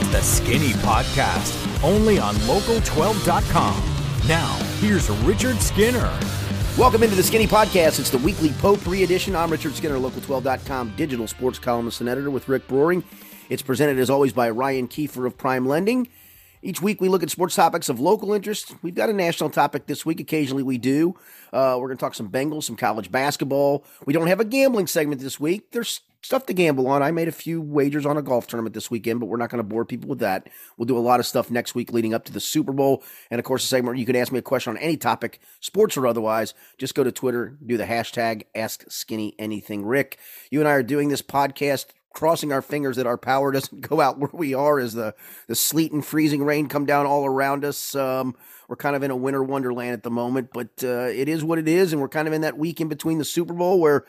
It's the Skinny Podcast, only on local12.com. Now, here's Richard Skinner. Welcome into the Skinny Podcast. It's the weekly potpourri edition. I'm Richard Skinner, local12.com digital sports columnist and editor with Rick Broering. It's presented as always by Ryan Kiefer of Prime Lending. Each week we look at sports topics of local interest. We've got a national topic this week. Occasionally we do. Uh, we're going to talk some Bengals, some college basketball. We don't have a gambling segment this week. There's stuff to gamble on. I made a few wagers on a golf tournament this weekend, but we're not going to bore people with that. We'll do a lot of stuff next week leading up to the Super Bowl. And of course, a segment you can ask me a question on any topic, sports or otherwise. Just go to Twitter, do the hashtag Ask Skinny Anything Rick. You and I are doing this podcast crossing our fingers that our power doesn't go out where we are as the, the sleet and freezing rain come down all around us. Um, we're kind of in a winter wonderland at the moment, but uh, it is what it is. And we're kind of in that week in between the Super Bowl where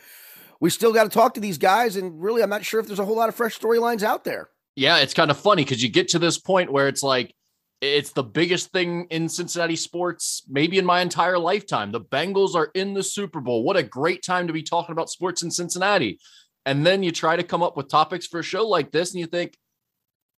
we still got to talk to these guys. And really, I'm not sure if there's a whole lot of fresh storylines out there. Yeah, it's kind of funny because you get to this point where it's like, it's the biggest thing in Cincinnati sports, maybe in my entire lifetime. The Bengals are in the Super Bowl. What a great time to be talking about sports in Cincinnati. And then you try to come up with topics for a show like this, and you think,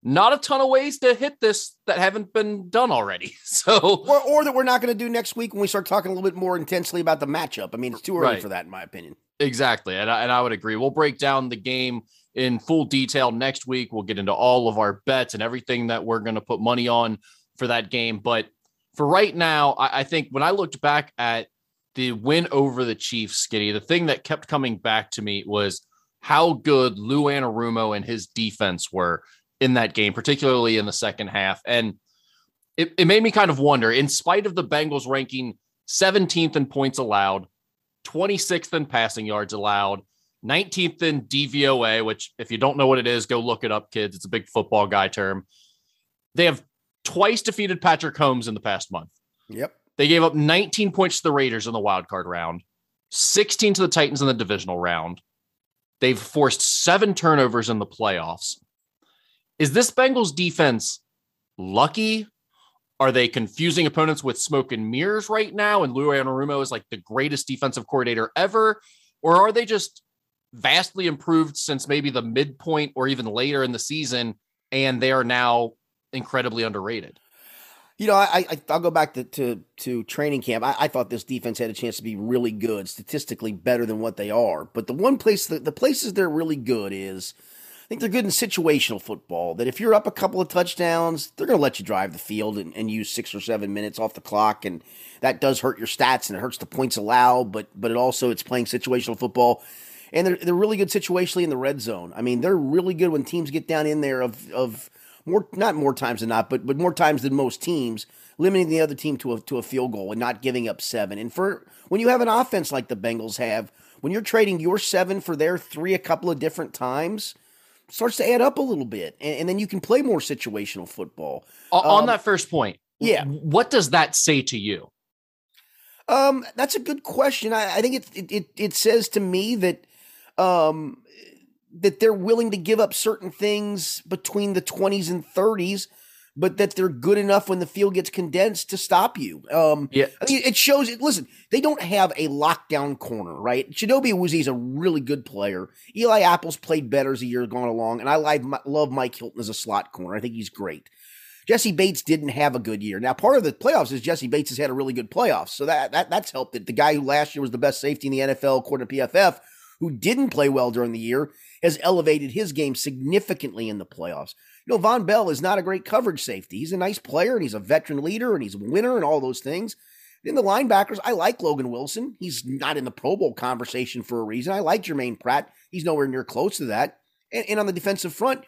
not a ton of ways to hit this that haven't been done already. So, or, or that we're not going to do next week when we start talking a little bit more intensely about the matchup. I mean, it's too early right. for that, in my opinion. Exactly. And I, and I would agree. We'll break down the game in full detail next week. We'll get into all of our bets and everything that we're going to put money on for that game. But for right now, I, I think when I looked back at the win over the Chiefs, Skinny, the thing that kept coming back to me was how good Lou Anarumo and his defense were in that game, particularly in the second half. And it, it made me kind of wonder, in spite of the Bengals ranking 17th in points allowed, 26th in passing yards allowed, 19th in DVOA, which, if you don't know what it is, go look it up, kids. It's a big football guy term. They have twice defeated Patrick Mahomes in the past month. Yep. They gave up 19 points to the Raiders in the wild card round, 16 to the Titans in the divisional round. They've forced seven turnovers in the playoffs. Is this Bengals defense lucky? Are they confusing opponents with smoke and mirrors right now? And Lou Anarumo is like the greatest defensive coordinator ever? Or are they just vastly improved since maybe the midpoint or even later in the season? And they are now incredibly underrated. You know, I, I will go back to, to, to training camp. I, I, thought this defense had a chance to be really good, statistically better than what they are. But the one place, the, the places they're really good is think they're good in situational football. That if you're up a couple of touchdowns, they're going to let you drive the field and, and, use six or seven minutes off the clock, and that does hurt your stats and it hurts the points allowed. But but it also it's playing situational football, and they're they're really good situationally in the red zone. I mean, they're really good when teams get down in there of of more not more times than not, but but more times than most teams, limiting the other team to a to a field goal and not giving up seven. And for when you have an offense like the Bengals have, when you're trading your seven for their three a couple of different times starts to add up a little bit, and, and then you can play more situational football. On um, that first point, yeah, what does that say to you? Um, that's a good question. I, I think it, it it says to me that um that they're willing to give up certain things between the twenties and thirties but that they're good enough when the field gets condensed to stop you. Um, yeah, it shows. It. Listen, they don't have a lockdown corner, right? Chidobe Awuzie is a really good player. Eli Apple's played better as the year gone along, and I love Mike Hilton as a slot corner. I think he's great. Jessie Bates didn't have a good year. Now, part of the playoffs is Jessie Bates has had a really good playoffs, so that, that that's helped. That the guy who last year was the best safety in the NFL, according to PFF, who didn't play well during the year, has elevated his game significantly in the playoffs. You know, Vonn Bell is not a great coverage safety. He's a nice player and he's a veteran leader and he's a winner and all those things. In the linebackers, I like Logan Wilson. He's not in the Pro Bowl conversation for a reason. I like Germaine Pratt. He's nowhere near close to that. And, and on the defensive front,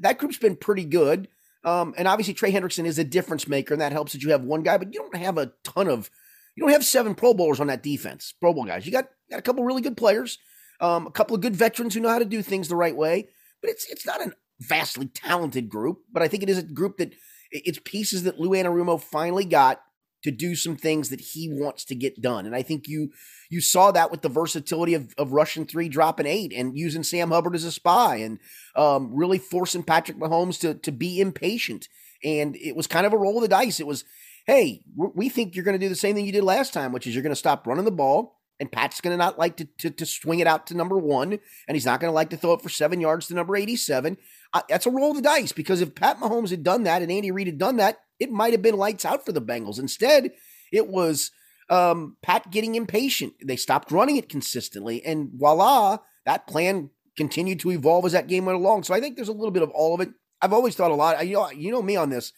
that group's been pretty good. Um, and obviously, Trey Hendrickson is a difference maker, and that helps that you have one guy, but you don't have a ton of, you don't have seven Pro Bowlers on that defense, Pro Bowl guys. You got, got a couple really good players, um, a couple of good veterans who know how to do things the right way, but it's it's not an vastly talented group, but I think it is a group that it's pieces that Lou Anarumo finally got to do some things that he wants to get done. And I think you you saw that with the versatility of, of rushing three, dropping eight, and using Sam Hubbard as a spy, and um, really forcing Patrick Mahomes to to be impatient. And it was kind of a roll of the dice. It was, hey, we think you're going to do the same thing you did last time, which is you're going to stop running the ball. and Pat's going to not like to, to, to swing it out to number one, and he's not going to like to throw it for seven yards to number 87. Uh, that's a roll of the dice because if Pat Mahomes had done that and Andy Reid had done that, it might have been lights out for the Bengals. Instead, it was um, Pat getting impatient. They stopped running it consistently, and voila, that plan continued to evolve as that game went along. So I think there's a little bit of all of it. I've always thought a lot. You know, you know me on this.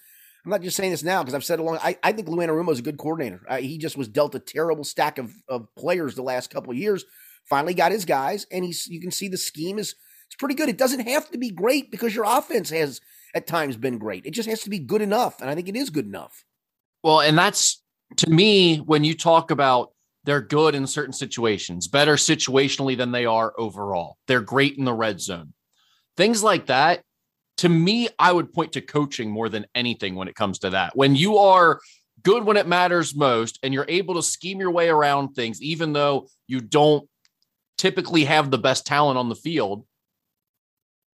I'm not just saying this now because I've said it long. I, I think Lou Anarumo is a good coordinator. Uh, he just was dealt a terrible stack of, of players the last couple years. Finally got his guys, and he's you can see the scheme is it's pretty good. It doesn't have to be great because your offense has at times been great. It just has to be good enough, and I think it is good enough. Well, and that's to me when you talk about they're good in certain situations, better situationally than they are overall. They're great in the red zone. Things like that to me, I would point to coaching more than anything when it comes to that. When you are good when it matters most and you're able to scheme your way around things, even though you don't typically have the best talent on the field,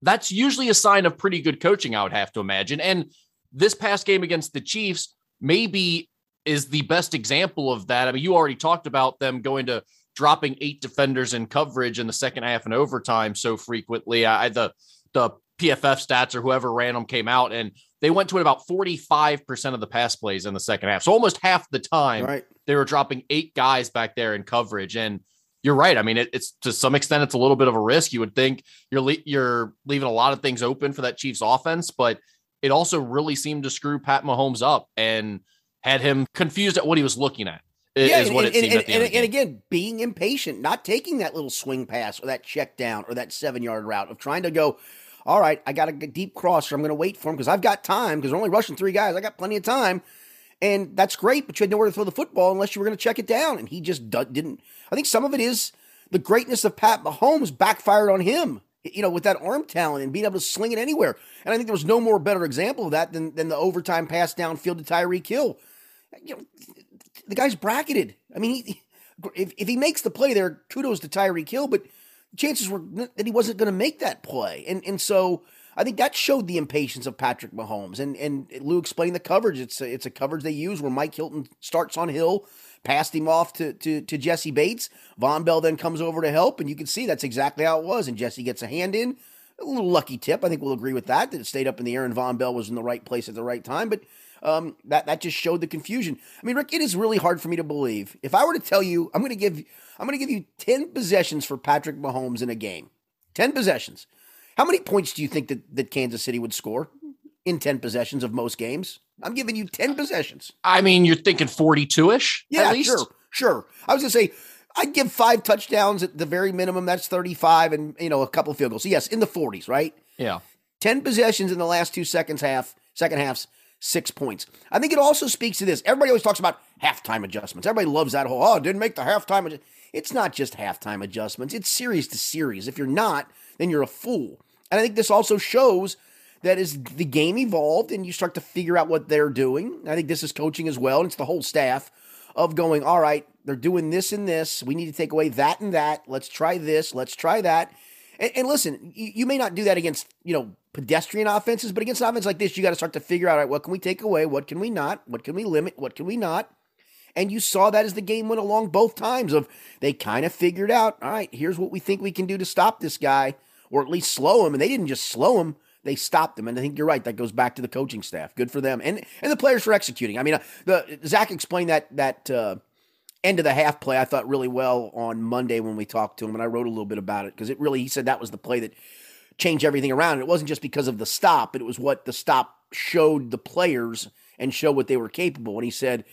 that's usually a sign of pretty good coaching, I would have to imagine. And this past game against the Chiefs maybe is the best example of that. I mean, you already talked about them going to dropping eight defenders in coverage in the second half and overtime so frequently. I the the PFF stats or whoever ran them came out and they went to it about 45% of the pass plays in the second half. So almost half the time right. they were dropping eight guys back there in coverage. And you're right. I mean, it, it's to some extent, it's a little bit of a risk. You would think you're, le- you're leaving a lot of things open for that Chiefs offense, but it also really seemed to screw Pat Mahomes up and had him confused at what he was looking at. Yeah, and, and, and, and, again, being impatient, not taking that little swing pass or that check down or that seven yard route of trying to go, all right, I got a deep crosser. I'm going to wait for him because I've got time because we're only rushing three guys. I got plenty of time. And that's great, but you had nowhere to throw the football unless you were going to check it down. And he just didn't. I think some of it is the greatness of Pat Mahomes backfired on him, you know, with that arm talent and being able to sling it anywhere. And I think there was no more better example of that than, than the overtime pass downfield to Tyreek Hill. You know, the guy's bracketed. I mean, he, if, if he makes the play there, kudos to Tyreek Hill, but – chances were that he wasn't going to make that play. And and so I think that showed the impatience of Patrick Mahomes. And and Lou explained the coverage. It's a, it's a coverage they use where Mike Hilton starts on Hill, passed him off to, to, to Jessie Bates. Vonn Bell then comes over to help, and you can see that's exactly how it was. And Jessie gets a hand in. A little lucky tip. I think we'll agree with that, that it stayed up in the air and Vonn Bell was in the right place at the right time. But um, that that just showed the confusion. I mean, Rick, it is really hard for me to believe. If I were to tell you, I'm going to give I'm going to give you 10 possessions for Patrick Mahomes in a game. 10 possessions. How many points do you think that, that Kansas City would score in 10 possessions of most games? I'm giving you 10 possessions. I mean, you're thinking 42 ish? Yeah, sure. Sure. I was going to say, I'd give five touchdowns at the very minimum. That's 35 and, you know, a couple field goals. So yes, in the 40s, right? Yeah. 10 possessions in the last two seconds half, second halves, six points. I think it also speaks to this. Everybody always talks about halftime adjustments. Everybody loves that whole, oh, didn't make the halftime adjustment. It's not just halftime adjustments, it's series to series. If you're not, then you're a fool. And I think this also shows that as the game evolved and you start to figure out what they're doing, I think this is coaching as well, and it's the whole staff of going, all right, they're doing this and this. We need to take away that and that. Let's try this. Let's try that. And, and listen, you, you, may not do that against, you know, pedestrian offenses, but against an offense like this, you got to start to figure out, all right, what can we take away? What can we not? What can we limit? What can we not? And you saw that as the game went along both times of they kind of figured out, all right, here's what we think we can do to stop this guy or at least slow him. And they didn't just slow him, they stopped him. And I think you're right. That goes back to the coaching staff. Good for them. And and the players for executing. I mean, uh, the Zach explained that that uh, end of the half play I thought really well on Monday when we talked to him and I wrote a little bit about it because it really he said that was the play that changed everything around. And it wasn't just because of the stop, but it was what the stop showed the players and showed what they were capable. And he said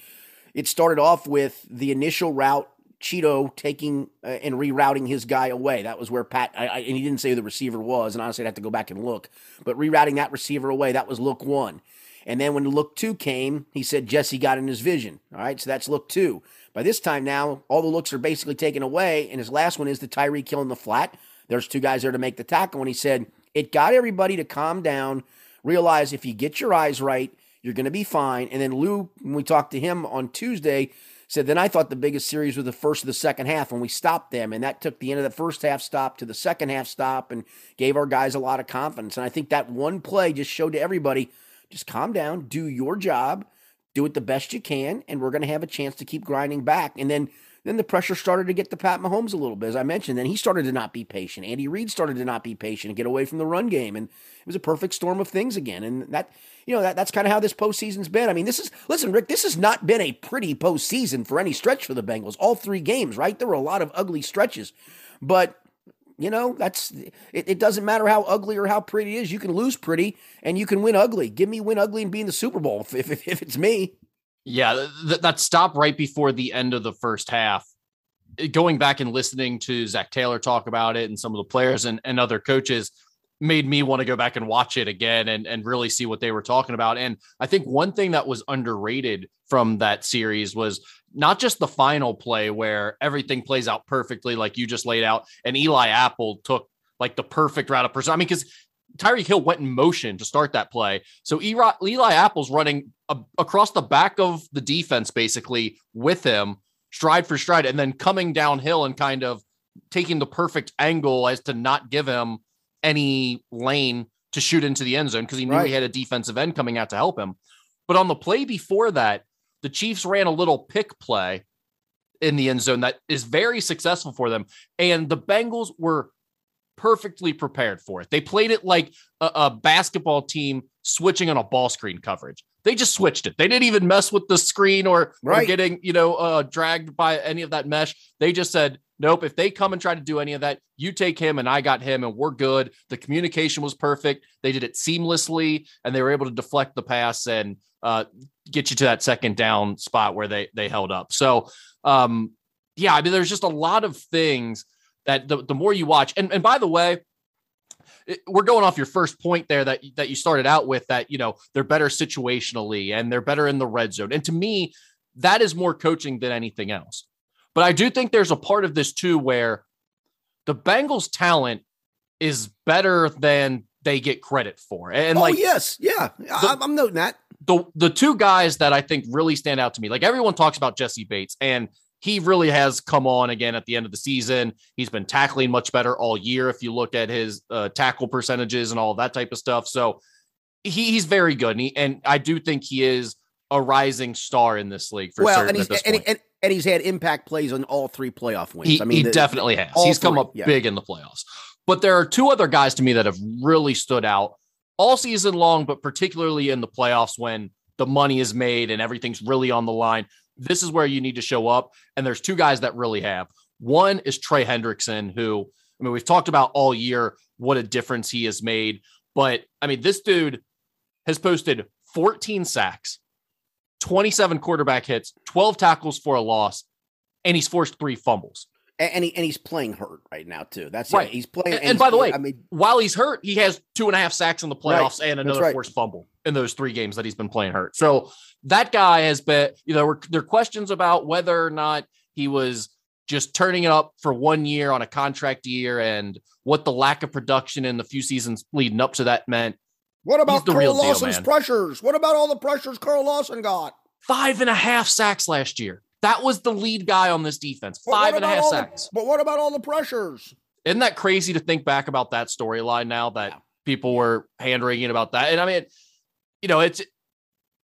it started off with the initial route, Chido taking uh, and rerouting his guy away. That was where Pat, I, I, and he didn't say who the receiver was, and honestly, I'd have to go back and look. But rerouting that receiver away, that was look one. And then when look two came, he said Jessie got in his vision. All right, so that's look two. By this time now, all the looks are basically taken away, and his last one is the Tyreek Hill in the flat. There's two guys there to make the tackle, and he said it got everybody to calm down, realize if you get your eyes right, you're going to be fine. And then Lou, when we talked to him on Tuesday, said, Then I thought the biggest series was the first of the second half when we stopped them. And that took the end of the first half stop to the second half stop and gave our guys a lot of confidence. And I think that one play just showed to everybody just calm down, do your job, do it the best you can, and we're going to have a chance to keep grinding back. And then then the pressure started to get to Pat Mahomes a little bit, as I mentioned. Then he started to not be patient. Andy Reid started to not be patient and get away from the run game, and it was a perfect storm of things again. And that, you know, that that's kind of how this postseason's been. I mean, this is listen, Rick. This has not been a pretty postseason for any stretch for the Bengals. All three games, right? There were a lot of ugly stretches, but you know that's it, it doesn't matter how ugly or how pretty it is. You can lose pretty and you can win ugly. Give me win ugly and be in the Super Bowl if if, if it's me. Yeah, th- that stop right before the end of the first half. Eh, going back and listening to Zach Taylor talk about it and some of the players and, and other coaches made me want to go back and watch it again and, and really see what they were talking about. And I think one thing that was underrated from that series was not just the final play where everything plays out perfectly, like you just laid out, and Eli Apple took like the perfect route of person. I mean, because Tyreek Hill went in motion to start that play. So Eli, Eli Apple's running a, across the back of the defense, basically with him, stride for stride, and then coming downhill and kind of taking the perfect angle as to not give him any lane to shoot into the end zone because he knew right. he had a defensive end coming out to help him. But on the play before that, the Chiefs ran a little pick play in the end zone that is very successful for them. And the Bengals were perfectly prepared for it. They played it like a, a, basketball team switching on a ball screen coverage. They just switched it. They didn't even mess with the screen or, right. or getting, you know, uh, dragged by any of that mesh. They just said, nope, if they come and try to do any of that, you take him and I got him and we're good. The communication was perfect. They did it seamlessly and they were able to deflect the pass and uh, get you to that second down spot where they they held up. So um, yeah, I mean, there's just a lot of things that the, the more you watch, and, and by the way, we're going off your first point there that that you started out with that you know they're better situationally and they're better in the red zone. And to me that is more coaching than anything else. But i do think there's a part of this too where the bengals talent is better than they get credit for. And oh, like yes. Yeah. The, i'm noting that. The the two guys that i think really stand out to me like everyone talks about jessie bates and he really has come on again at the end of the season. He's been tackling much better all year. If you look at his uh, tackle percentages and all that type of stuff, so he, he's very good, and, he, and I do think he is a rising star in this league for well, certain. And he's, and, and, and, he's had impact plays on all three playoff wins. He, I mean, he the, definitely has. He's three, come up yeah. big in the playoffs. But there are two other guys to me that have really stood out all season long, but particularly in the playoffs when the money is made and everything's really on the line this is where you need to show up. And there's two guys that really have. One is Trey Hendrickson, who, I mean, we've talked about all year what a difference he has made. But I mean, this dude has posted 14 sacks, 27 quarterback hits, 12 tackles for a loss, and he's forced three fumbles. And, he, and he's playing hurt right now too. That's right. It. He's playing. And, and by the way, I mean, while he's hurt, he has two and a half sacks in the playoffs right. and another right. forced fumble in those three games that he's been playing hurt. So that guy has been, you know, there are questions about whether or not he was just turning it up for one year on a contract year and what the lack of production in the few seasons leading up to that meant. What about Carl Lawson's deal, pressures? What about all the pressures Carl Lawson got? Five and a half sacks last year. That was the lead guy on this defense. Five and a half sacks. The, but what about all the pressures? Isn't that crazy to think back about that storyline now that yeah. people were hand wringing about that? And I mean, you know, it's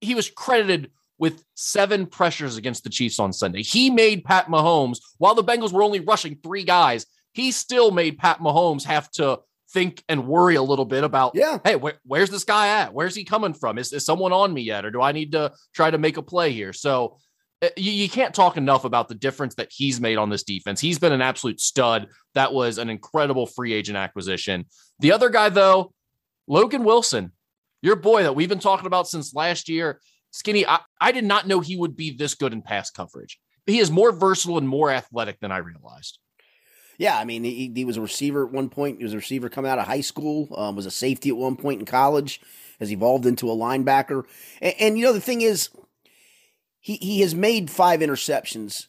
he was credited with seven pressures against the Chiefs on Sunday. He made Pat Mahomes, while the Bengals were only rushing three guys, he still made Pat Mahomes have to think and worry a little bit about, yeah, hey, wh- where's this guy at? Where's he coming from? Is, is someone on me yet? Or do I need to try to make a play here? So uh, you, you can't talk enough about the difference that he's made on this defense. He's been an absolute stud. That was an incredible free agent acquisition. The other guy, though, Logan Wilson, your boy that we've been talking about since last year, Skinny, I, I did not know he would be this good in pass coverage. He is more versatile and more athletic than I realized. Yeah, I mean, he, he was a receiver at one point. He was a receiver coming out of high school. Um, was a safety at one point in college. Has evolved into a linebacker. And, and you know the thing is, he he has made five interceptions,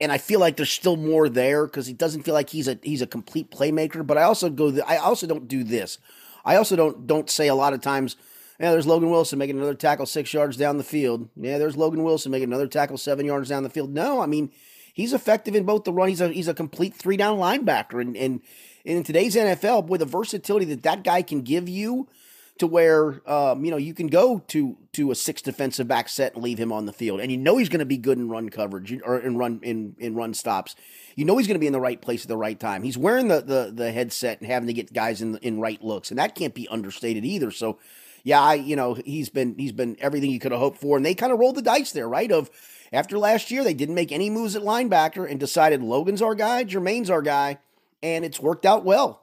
and I feel like there's still more there because he doesn't feel like he's a he's a complete playmaker. But I also go. I also don't do this. I also don't don't say a lot of times yeah, there's Logan Wilson making another tackle six yards down the field. Yeah, there's Logan Wilson making another tackle seven yards down the field. No, I mean he's effective in both the run. He's a he's a complete three down linebacker, and and, and in today's NFL, boy, the versatility that that guy can give you to where um, you know you can go to to a six defensive back set and leave him on the field, and you know he's going to be good in run coverage or in run in in run stops. You know he's going to be in the right place at the right time. He's wearing the the the headset and having to get guys in in right looks, and that can't be understated either. So, yeah, I you know he's been he's been everything you could have hoped for, and they kind of rolled the dice there, right? Of after last year, they didn't make any moves at linebacker and decided Logan's our guy, Germaine's our guy, and it's worked out well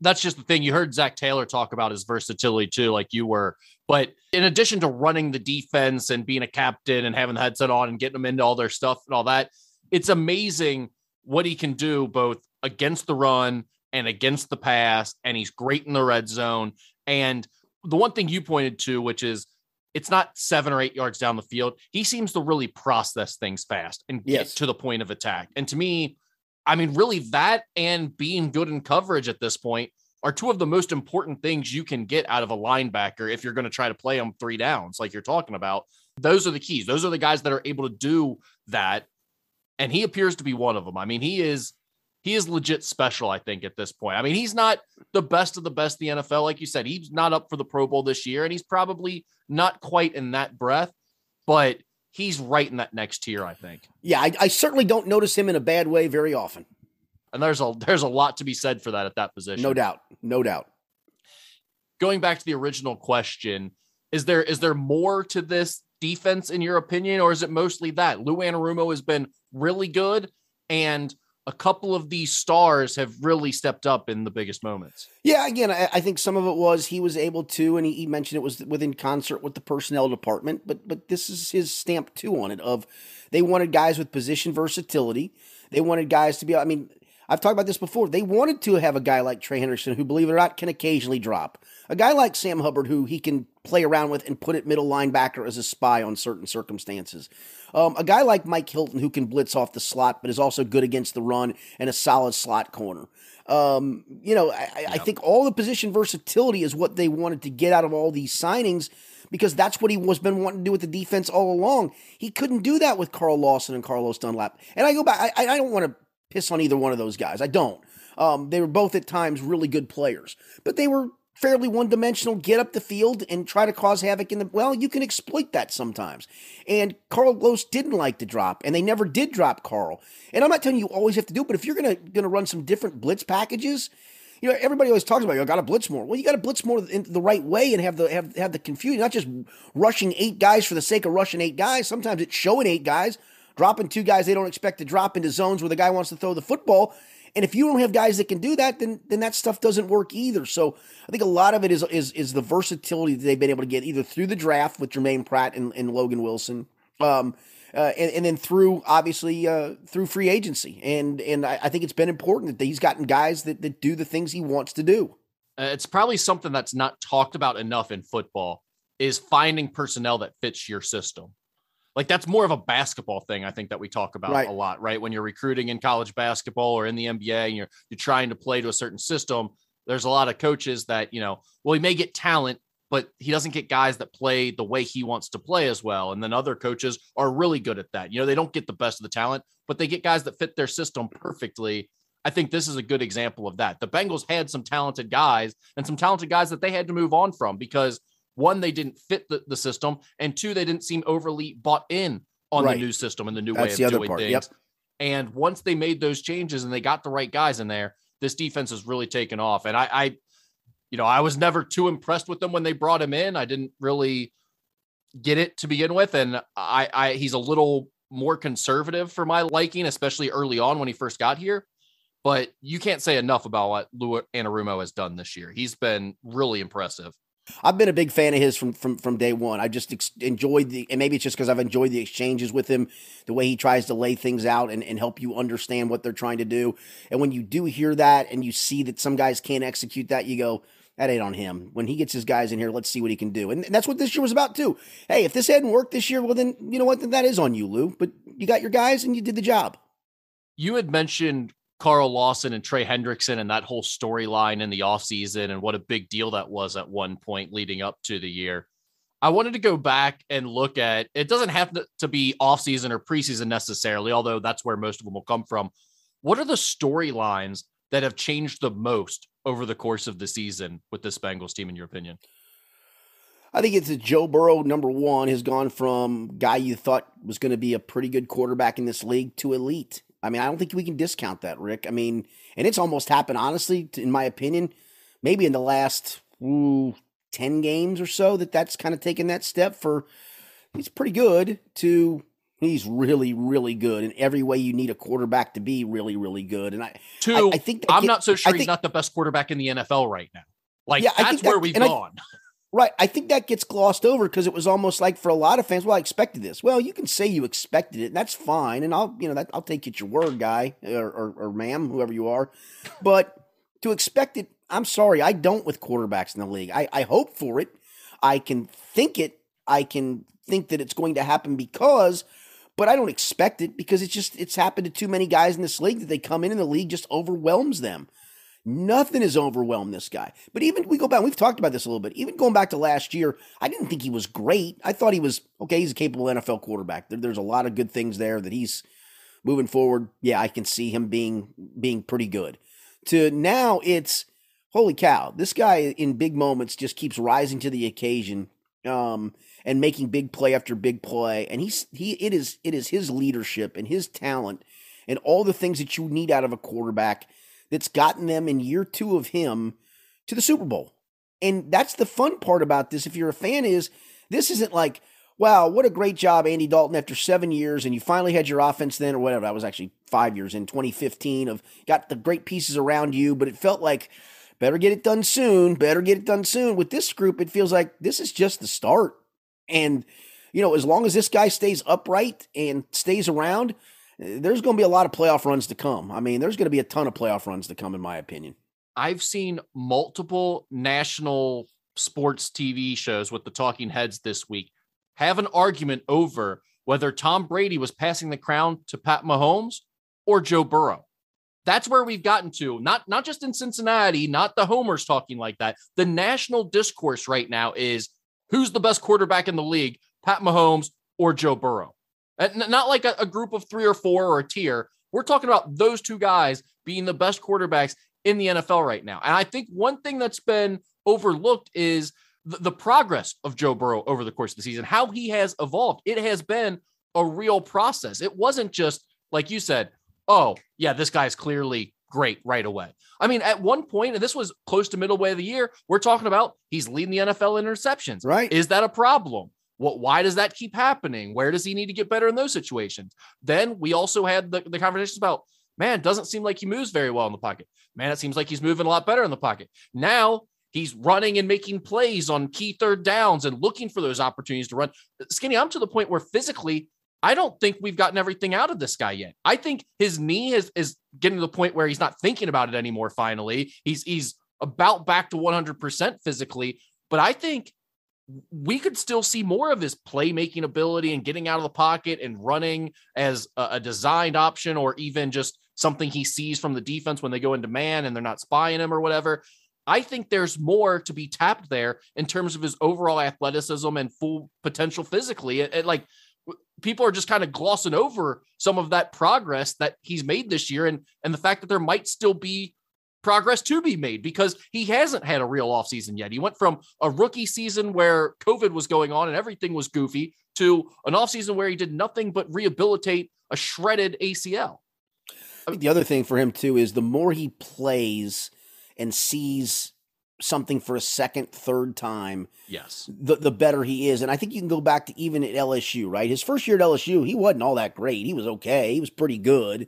that's just the thing. You heard Zach Taylor talk about his versatility too, like you were. But in addition to running the defense and being a captain and having the headset on and getting them into all their stuff and all that, it's amazing what he can do both against the run and against the pass. And he's great in the red zone. And the one thing you pointed to, which is it's not seven or eight yards down the field, he seems to really process things fast and get yes. to the point of attack. And to me, I mean, really, that and being good in coverage at this point are two of the most important things you can get out of a linebacker if you're going to try to play them three downs, like you're talking about. Those are the keys. Those are the guys that are able to do that. And he appears to be one of them. I mean, he is he is legit special, I think, at this point. I mean, he's not the best of the best in the NFL. Like you said, he's not up for the Pro Bowl this year, and he's probably not quite in that breath, but he's right in that next tier, I think. Yeah, I, I, certainly don't notice him in a bad way very often. And there's a there's a lot to be said for that at that position. No doubt. No doubt. Going back to the original question, is there is there more to this defense in your opinion, or is it mostly that? Lou Anarumo has been really good and a couple of these stars have really stepped up in the biggest moments. Yeah, again, I, I think some of it was he was able to, and he, he, mentioned it was within concert with the personnel department. But but this is his stamp too on it. Of they wanted guys with position versatility. They wanted guys to be. I mean, I've talked about this before. They wanted to have a guy like Trey Henderson, who, believe it or not, can occasionally drop. A guy like Sam Hubbard, who he can play around with and put at middle linebacker as a spy on certain circumstances. Um, a guy like Mike Hilton who can blitz off the slot, but is also good against the run and a solid slot corner. Um, you know, I, yep. I think all the position versatility is what they wanted to get out of all these signings because that's what he was been wanting to do with the defense all along. He couldn't do that with Carl Lawson and Carlos Dunlap. And I go back, I, I don't want to piss on either one of those guys. I don't. Um, they were both at times really good players, but they were fairly one dimensional, get up the field and try to cause havoc in the. Well, you can exploit that sometimes. And Carlos didn't like to drop, and they never did drop Carl. And I'm not telling you you always have to do it, but if you're gonna gonna run some different blitz packages, you know everybody always talks about you got to blitz more. Well, you got to blitz more in the right way and have the have have the confusion, not just rushing eight guys for the sake of rushing eight guys. Sometimes it's showing eight guys, dropping two guys they don't expect to drop into zones where the guy wants to throw the football and if you don't have guys that can do that, then then that stuff doesn't work either. So I think a lot of it is is is the versatility that they've been able to get either through the draft with Germaine Pratt and, and Logan Wilson. Um, uh, and, and, then through obviously uh, through free agency, and and I, I, think it's been important that he's gotten guys that, that do the things he wants to do. Uh, it's probably something that's not talked about enough in football is finding personnel that fits your system like that's more of a basketball thing i think that we talk about right. a lot right? When you're recruiting in college basketball or in the nba and you're you're trying to play to a certain system there's a lot of coaches that you know well he may get talent but he doesn't get guys that play the way he wants to play as well. And then other coaches are really good at that. You know they don't get the best of the talent but they get guys that fit their system perfectly. I think this is a good example of that. The bengals had some talented guys and some talented guys that they had to move on from because one, they didn't fit the, the system, and two, they didn't seem overly bought in on right. the new system and the new That's way of doing part. things. Yep. And once they made those changes and they got the right guys in there, this defense has really taken off. And I, I you know, I was never too impressed with them when they brought him in. I didn't really get it to begin with, and I, I he's a little more conservative for my liking, especially early on when he first got here. But you can't say enough about what Lou Anarumo has done this year. He's been really impressive. I've been a big fan of his from from from day one. I just ex- enjoyed the, and maybe it's just because I've enjoyed the exchanges with him, the way he tries to lay things out and, and help you understand what they're trying to do. And when you do hear that and you see that some guys can't execute that, you go, that ain't on him. When he gets his guys in here, let's see what he can do. And, and that's what this year was about too. Hey, if this hadn't worked this year, well then you know what? Then that is on you, Lou. But you got your guys and you did the job. You had mentioned Carl Lawson and Trey Hendrickson and that whole storyline in the offseason and what a big deal that was at one point leading up to the year. I wanted to go back and look at it doesn't have to be offseason or preseason necessarily, although that's where most of them will come from. What are the storylines that have changed the most over the course of the season with this Bengals team, in your opinion? I think it's that Joe Burrow, number one, has gone from guy you thought was going to be a pretty good quarterback in this league to elite. I mean, I don't think we can discount that, Rick. I mean, and it's almost happened, honestly, in my opinion, maybe in the last ooh, 10 games or so that that's kind of taken that step for he's pretty good to he's really, really good in every way you need a quarterback to be really, really good. And I, Two, I, I think I'm not so sure think, he's not the best quarterback in the NFL right now. Like yeah, that's where we've gone. I, right. I think that gets glossed over because it was almost like for a lot of fans, well, I expected this. Well, you can say you expected it, and that's fine. And I'll, you know, that, I'll take it your word, guy or, or, or ma'am, whoever you are. But to expect it, I'm sorry, I don't with quarterbacks in the league. I, I hope for it. I can think it. I can think that it's going to happen because but I don't expect it because it's just it's happened to too many guys in this league that they come in and the league just overwhelms them. Nothing has overwhelmed this guy. But even we go back, we've talked about this a little bit. Even going back to last year, I didn't think he was great. I thought he was okay. He's a capable NFL quarterback. There, there's a lot of good things there that he's moving forward. Yeah, I can see him being being pretty good. To now, it's holy cow. This guy in big moments just keeps rising to the occasion. Um, and making big play after big play. And he's he it is it is his leadership and his talent and all the things that you need out of a quarterback that's gotten them in year two of him to the Super Bowl. And that's the fun part about this. If you're a fan, is this isn't like, wow, what a great job, Andy Dalton, after seven years, and you finally had your offense then, or whatever. That was actually five years in 2015 of got the great pieces around you, but it felt like better get it done soon, better get it done soon. With this group, it feels like this is just the start. And, you know, as long as this guy stays upright and stays around, there's going to be a lot of playoff runs to come. I mean, there's going to be a ton of playoff runs to come, in my opinion. I've seen multiple national sports TV shows with the talking heads this week have an argument over whether Tom Brady was passing the crown to Pat Mahomes or Joe Burrow. That's where we've gotten to. Not not just in Cincinnati, not the homers talking like that. The national discourse right now is who's the best quarterback in the league, Pat Mahomes or Joe Burrow? Uh, and not like a, a group of three or four or a tier. We're talking about those two guys being the best quarterbacks in the NFL right now. And I think one thing that's been overlooked is the, the, progress of Joe Burrow over the course of the season, how he has evolved. It has been a real process. It wasn't just like you said, oh, yeah, this guy's clearly great right away. I mean, at one point, and this was close to middle way of the year, we're talking about he's leading the NFL interceptions. Right. Is that a problem? What, why does that keep happening? Where does he need to get better in those situations? Then we also had the, the conversations about, man, doesn't seem like he moves very well in the pocket. Man, it seems like he's moving a lot better in the pocket. Now he's running and making plays on key third downs and looking for those opportunities to run. Skinny, I'm to the point where physically I don't think we've gotten everything out of this guy yet. I think his knee is is getting to the point where he's not thinking about it anymore. Finally, he's he's about back to 100% physically, but I think we could still see more of his playmaking ability and getting out of the pocket and running as a, a designed option or even just something he sees from the defense when they go into man and they're not spying him or whatever. I think there's more to be tapped there in terms of his overall athleticism and full potential physically. It, it, like people are just kind of glossing over some of that progress that he's made this year and and the fact that there might still be progress to be made because he hasn't had a real offseason yet. He went from a rookie season where COVID was going on and everything was goofy to an offseason where he did nothing but rehabilitate a shredded ACL. I think the other thing for him too is the more he plays and sees something for a second, third time, yes, the the better he is. And I think you can go back to even at LSU, right? His first year at LSU, he wasn't all that great. He was okay. He was pretty good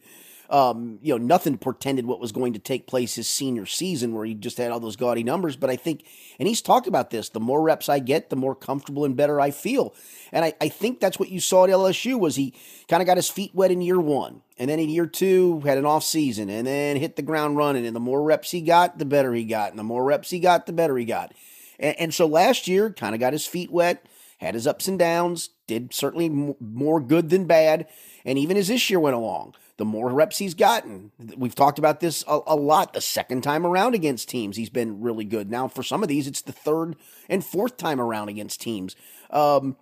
um, you know, nothing portended what was going to take place his senior season where he just had all those gaudy numbers. But I think, and he's talked about this, the more reps I get, the more comfortable and better I feel. And I, I think that's what you saw at LSU was he kind of got his feet wet in year one. And then in year two, had an off season and then hit the ground running. And the more reps he got, the better he got. And the more reps he got, the better he got. And, and so last year, kind of got his feet wet, had his ups and downs, did certainly more good than bad. And even as this year went along, the more reps he's gotten. We've talked about this a, a, lot. The second time around against teams, he's been really good. Now, for some of these, it's the third and fourth time around against teams. Um,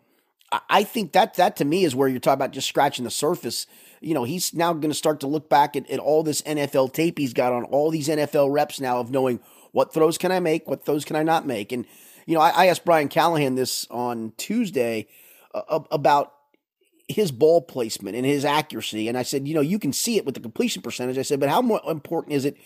I think that that to me is where you're talking about just scratching the surface. You know, he's now going to start to look back at, at all this NFL tape he's got on all these NFL reps now of knowing what throws can I make, what throws can I not make, and you know, I, I asked Brian Callahan this on Tuesday uh, about his ball placement and his accuracy. And I said, you know, you can see it with the completion percentage. I said, but how more important is it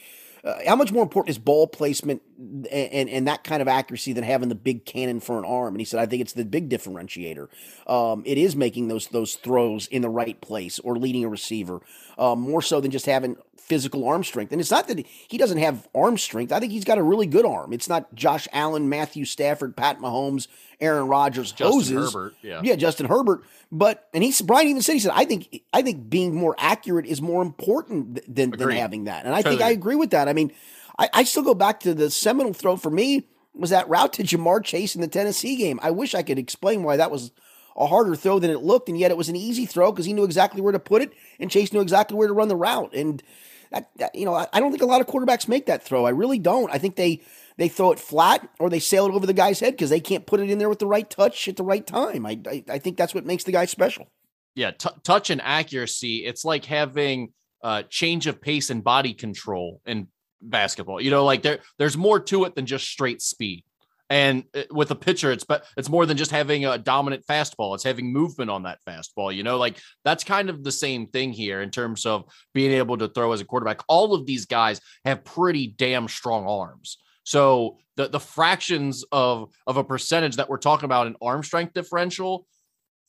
uh, how much more important is ball placement and, and, that kind of accuracy than having the big cannon for an arm? And he said, I think it's the big differentiator. Um, it is making those those throws in the right place or leading a receiver um, more so than just having physical arm strength. And it's not that he doesn't have arm strength. I think he's got a really good arm. It's not Josh Allen, Matthew Stafford, Pat Mahomes, Aaron Rodgers, Justin hoses. Herbert, yeah. yeah, Justin Herbert. But and he's Brian even said he said I think I think being more accurate is more important than than having that. And I think I agree with that. I mean, I, I still go back to the seminal throw for me was that route to Ja'Marr Chase in the Tennessee game. I wish I could explain why that was a harder throw than it looked, and yet it was an easy throw because he knew exactly where to put it, and Chase knew exactly where to run the route. And that, that you know, I, I don't think a lot of quarterbacks make that throw. I really don't. I think they they throw it flat or they sail it over the guy's head because they can't put it in there with the right touch at the right time. I I, I think that's what makes the guy special. Yeah, t- touch and accuracy. It's like having uh, change of pace and body control in basketball. You know, like there there's more to it than just straight speed. And uh, with a pitcher, it's but it's more than just having a dominant fastball. It's having movement on that fastball. You know, like that's kind of the same thing here in terms of being able to throw as a quarterback. All of these guys have pretty damn strong arms. So the the fractions of of a percentage that we're talking about in arm strength differential,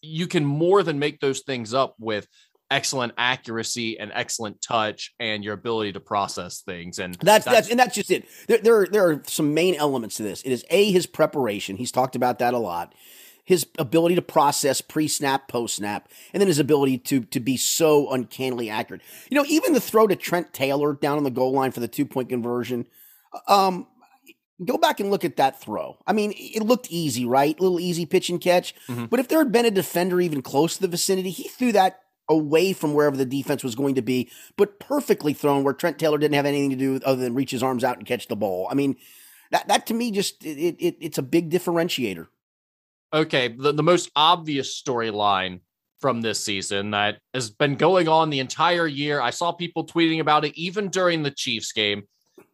you can more than make those things up with excellent accuracy and excellent touch and your ability to process things and that's that's, that's and that's just it there, there there are some main elements to this it is a his preparation he's talked about that a lot his ability to process pre-snap post-snap and then his ability to to be so uncannily accurate you know even the throw to Trent Taylor down on the goal line for the two point conversion um Go back and look at that throw. I mean, it looked easy, right? A little easy pitch and catch. Mm-hmm. But if there had been a defender even close to the vicinity, he threw that away from wherever the defense was going to be, but perfectly thrown where Trent Taylor didn't have anything to do other than reach his arms out and catch the ball. I mean, that that to me just it, it it's a big differentiator. Okay, the, the most obvious storyline from this season that has been going on the entire year. I saw people tweeting about it even during the Chiefs game.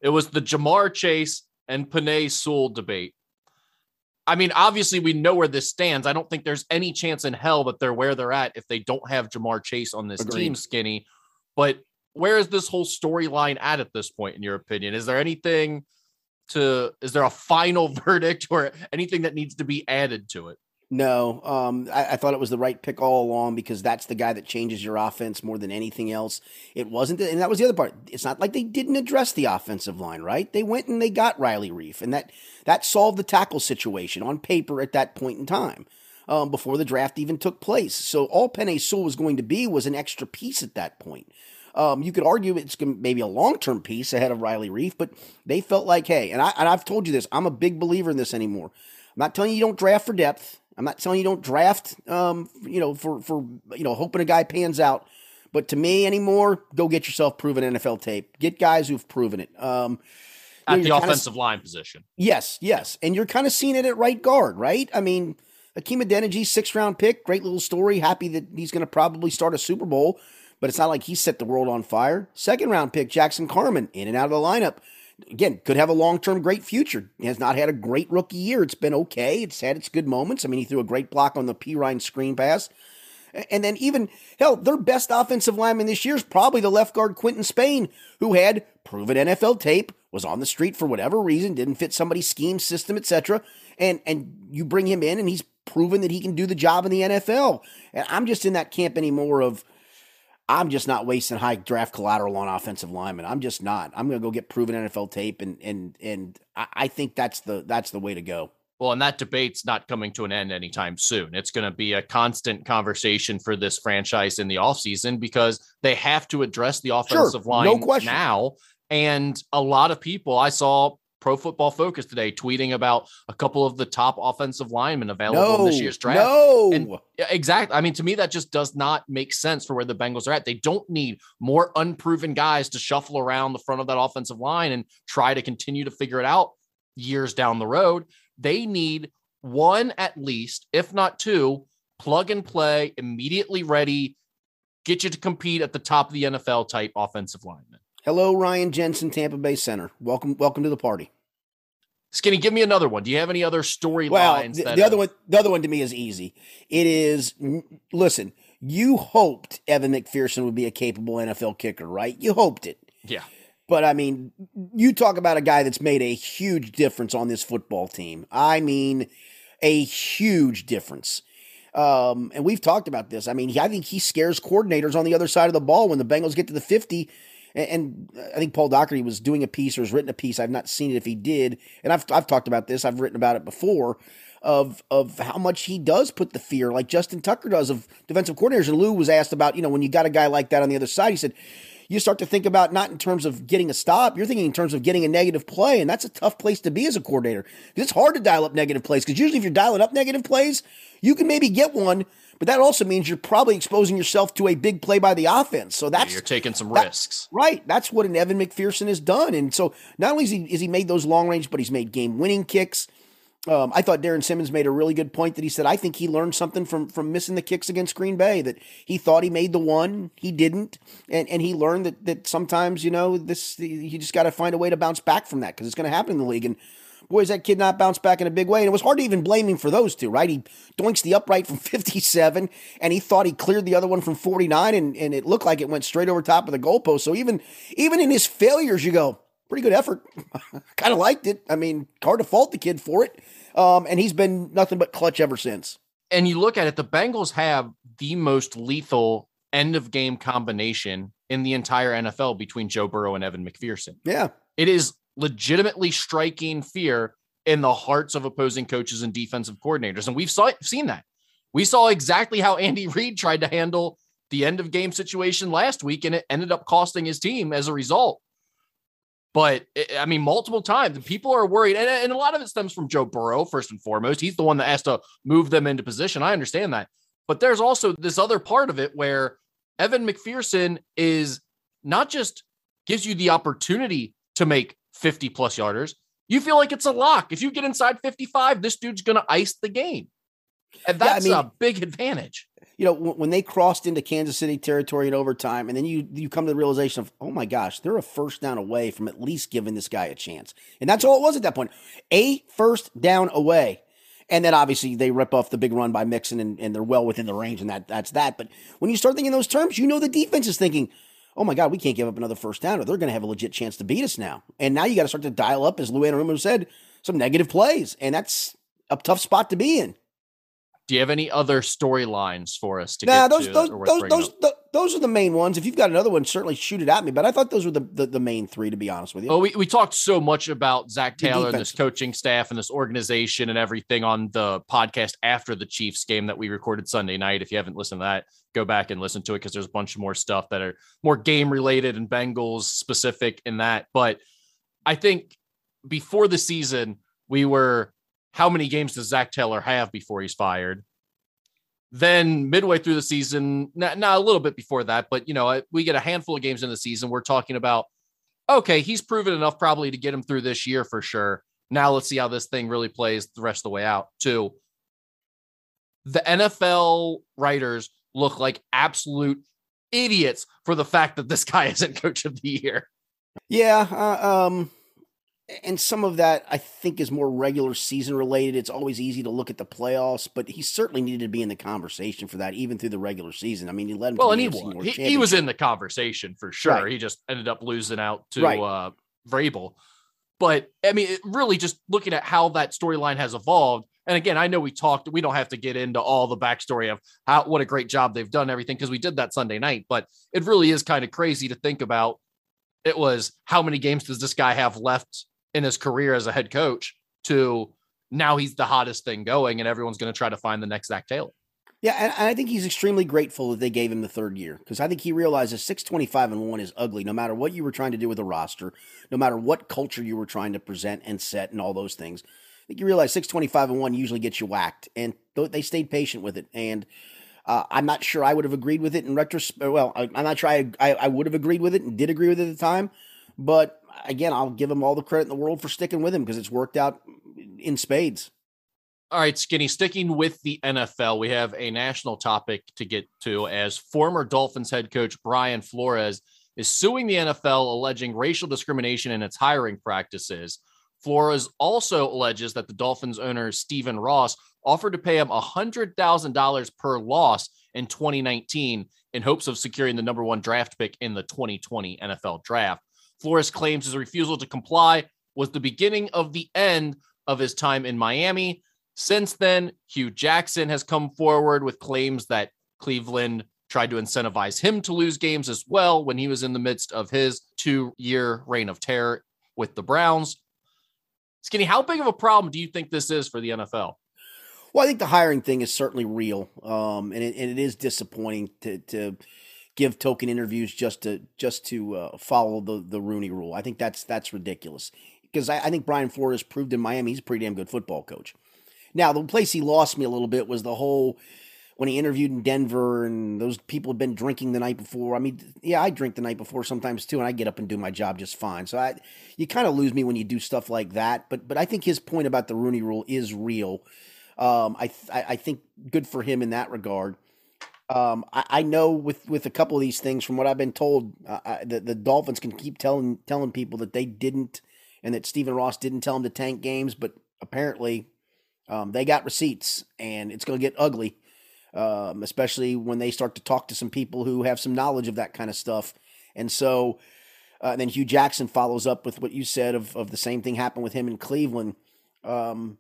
It was the Ja'Marr Chase and Penei Sewell debate. I mean, obviously, we know where this stands. I don't think there's any chance in hell that they're where they're at if they don't have Ja'Marr Chase on this Agreed. team, skinny. But where is this whole storyline at at this point, in your opinion? Is there anything to, is there a final verdict or anything that needs to be added to it? No, um, I, I, thought it was the right pick all along because that's the guy that changes your offense more than anything else. It wasn't, and that was the other part. It's not like they didn't address the offensive line, right? They went and they got Riley Reiff, and that that solved the tackle situation on paper at that point in time. Um, before the draft even took place. So all Penei Sewell was going to be was an extra piece at that point. Um, you could argue it's maybe a long term piece ahead of Riley Reiff, but they felt like, hey, and, I, and I've told you this, I'm a big believer in this anymore. I'm not telling you you don't draft for depth. I'm not telling you don't draft, um, you know, for for you know hoping a guy pans out. But to me anymore, go get yourself proven NFL tape. Get guys who've proven it. Um, at you know, the offensive kinda, line position. Yes, yes, and you're kind of seeing it at right guard, right? I mean, Hakeem Adeniji, six round pick, great little story. Happy that he's going to probably start a Super Bowl, but it's not like he set the world on fire. Second round pick, Jackson Carman, in and out of the lineup again, could have a long term great future. He has not had a great rookie year. It's been okay. It's had its good moments. I mean, he threw a great block on the Perine screen pass. And then even hell, their best offensive lineman this year is probably the left guard Quinton Spain, who had proven NFL tape, was on the street for whatever reason, didn't fit somebody's scheme, system, etc. And and you bring him in, and he's proven that he can do the job in the NFL. And I'm just in that camp anymore of I'm just not wasting high draft collateral on offensive linemen. I'm just not. I'm going to go get proven NFL tape, and and and I think that's the that's the way to go. Well, and that debate's not coming to an end anytime soon. It's going to be a constant conversation for this franchise in the offseason because they have to address the offensive sure, line no question. now. And a lot of people I saw Pro Football Focus today tweeting about a couple of the top offensive linemen available no, in this year's draft. No, and exactly. I mean, to me, that just does not make sense for where the Bengals are at. They don't need more unproven guys to shuffle around the front of that offensive line and try to continue to figure it out years down the road. They need one at least, if not two, plug and play, immediately ready, get you to compete at the top of the NFL type offensive linemen. Hello, Ryan Jensen, Tampa Bay Center. Welcome, welcome to the party. Skinny, give me another one. Do you have any other storylines? Well, the, the other one, the other one to me is easy. It is listen. You hoped Evan McPherson would be a capable NFL kicker, right? You hoped it. Yeah. But I mean, you talk about a guy that's made a huge difference on this football team. I mean, a huge difference. Um, and we've talked about this. I mean, he, I think he scares coordinators on the other side of the ball when the Bengals get to the 50 and, I think Paul Daugherty was doing a piece or has written a piece. I've not seen it if he did, and I've I've talked about this. I've written about it before of of how much he does put the fear, like Justin Tucker does, of defensive coordinators. And Lou was asked about, you know, when you got a guy like that on the other side, he said, you start to think about not in terms of getting a stop, you're thinking in terms of getting a negative play, and that's a tough place to be as a coordinator because it's hard to dial up negative plays. Because usually, if you're dialing up negative plays, you can maybe get one, but that also means you're probably exposing yourself to a big play by the offense. So that's you're taking some that, risks, right? That's what an Evan McPherson has done, and so not only is he, is he made those long range, but he's made game winning kicks. Um, I thought Darrin Simmons made a really good point that he said I think he learned something from from missing the kicks against Green Bay that he thought he made the one he didn't and and he learned that that sometimes you know this you just got to find a way to bounce back from that because it's going to happen in the league and boy, is that kid not bounced back in a big way. And it was hard to even blame him for those two, right? He doinks the upright from 57, and he thought he cleared the other one from 49, and, and it looked like it went straight over top of the goalpost. So even even in his failures, you go, pretty good effort. kind of liked it. I mean, hard to fault the kid for it. Um, and he's been nothing but clutch ever since. And you look at it, the Bengals have the most lethal end of game combination in the entire NFL between Joe Burrow and Evan McPherson. Yeah. It is legitimately striking fear in the hearts of opposing coaches and defensive coordinators. And we've saw, seen that. We saw exactly how Andy Reid tried to handle the end of game situation last week, and it ended up costing his team as a result. But eh, eh, I mean, multiple times, people are worried, and, and a lot of it stems from Joe Burrow, first and foremost. He's the one that has to move them into position. I understand that. But there's also this other part of it where Evan McPherson is not just gives you the opportunity to make 50 plus yarders, you feel like it's a lock. If you get inside 55, this dude's going to ice the game. And that's yeah, I mean, a big advantage. You know, when they crossed into Kansas City territory in overtime, and then you you come to the realization of, oh my gosh, they're a first down away from at least giving this guy a chance. And that's all it was at that point. A first down away. And then obviously they rip off the big run by Mixon and, and they're well within the range, and that that's that. But when you start thinking those terms, you know the defense is thinking, oh my God, we can't give up another first down or they're going to have a legit chance to beat us now. And now you got to start to dial up, as Lou Anarumo said, some negative plays. And that's a tough spot to be in. Do you have any other storylines for us to nah, get those, to those, those, those, the, those are the main ones. If you've got another one, certainly shoot it at me. But I thought those were the, the, the main three, to be honest with you. Oh, we, we talked so much about Zac Taylor and this coaching staff and this organization and everything on the podcast after the Chiefs game that we recorded Sunday night. If you haven't listened to that, go back and listen to it because there's a bunch of more stuff that are more game related and Bengals specific in that. But I think before the season, we were how many games does Zac Taylor have before he's fired? Then midway through the season, not, not a little bit before that, but you know, we get a handful of games in the season. We're talking about, okay, he's proven enough probably to get him through this year for sure. Now let's see how this thing really plays the rest of the way out. Two, the NFL writers look like absolute idiots for the fact that this guy isn't coach of the year. Yeah, uh, um, and some of that I think is more regular season related. It's always easy to look at the playoffs, but he certainly needed to be in the conversation for that, even through the regular season. I mean, he led him. Well, and he won. He, he, was in the conversation for sure. Right. He just ended up losing out to right. uh, Vrabel. But I mean, really, just looking at how that storyline has evolved. And again, I know we talked. We don't have to get into all the backstory of how what a great job they've done, everything because we did that Sunday night. But it really is kind of crazy to think about. It was how many games does this guy have left in his career as a head coach to now he's the hottest thing going and everyone's going to try to find the next Zac Taylor. Yeah, and I think he's extremely grateful that they gave him the third year because I think he realizes 625 and 1 is ugly no matter what you were trying to do with a roster, no matter what culture you were trying to present and set and all those things. I think you realize 625 and 1 usually gets you whacked, and they stayed patient with it. And uh, I'm not sure I would have agreed with it in retrospect. Well, I, am not sure I, I, I would have agreed with it and did agree with it at the time, but again, I'll give him all the credit in the world for sticking with him because it's worked out in spades. All right, Skinny, sticking with the NFL, we have a national topic to get to as former Dolphins head coach Brian Flores is suing the NFL alleging racial discrimination in its hiring practices Flores also alleges that the Dolphins owner, Stephen Ross, offered to pay him $100,000 per loss in 2019 in hopes of securing the number one draft pick in the 2020 NFL draft. Flores claims his refusal to comply was the beginning of the end of his time in Miami. Since then, Hue Jackson has come forward with claims that Cleveland tried to incentivize him to lose games as well when he was in the midst of his two year reign of terror with the Browns. Skinny, how big of a problem do you think this is for the NFL? Well, I think the hiring thing is certainly real, um, and, it, and it is disappointing to, to give token interviews just to just to uh, follow the the Rooney Rule. I think that's that's ridiculous because I, I, think Brian Flores proved in Miami he's a pretty damn good football coach. Now the place he lost me a little bit was the whole when he interviewed in Denver and those people had been drinking the night before. I mean, yeah, I drink the night before sometimes too, and I get up and do my job just fine. So I, you kind of lose me when you do stuff like that. But but I think his point about the Rooney Rule is real. Um, I, I think good for him in that regard. Um, I, I, know with, with a couple of these things, from what I've been told, uh, I, the, the Dolphins can keep telling telling people that they didn't, and that Stephen Ross didn't tell them to tank games, but apparently um, they got receipts, and it's going to get ugly, um, especially when they start to talk to some people who have some knowledge of that kind of stuff. And so, uh, and then Hue Jackson follows up with what you said of, of the same thing happened with him in Cleveland. Um,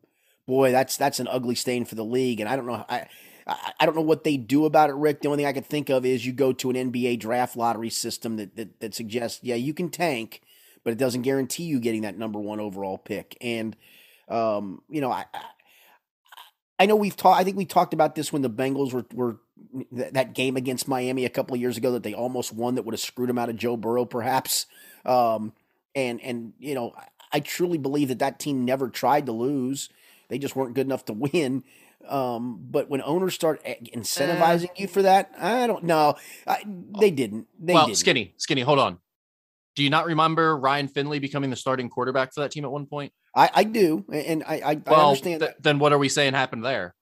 boy, that's that's an ugly stain for the league. And I don't know, I, I, I don't know what they do about it, Rick. The only thing I could think of is you go to an NBA draft lottery system that that, that suggests, yeah, you can tank, but it doesn't guarantee you getting that number one overall pick. And um, you know, I, I know we've talked. I think we talked about this when the Bengals were were that game against Miami a couple of years ago that they almost won that would have screwed them out of Joe Burrow, perhaps. Um, and and you know, I truly believe that that team never tried to lose. They just weren't good enough to win. Um, but when owners start incentivizing uh, you for that, I don't know. I, they didn't. They well, didn't. skinny, skinny. Hold on. Do you not remember Ryan Finley becoming the starting quarterback for that team at one point? I, I do, and I, I, well, I understand. Th- then what are we saying happened there?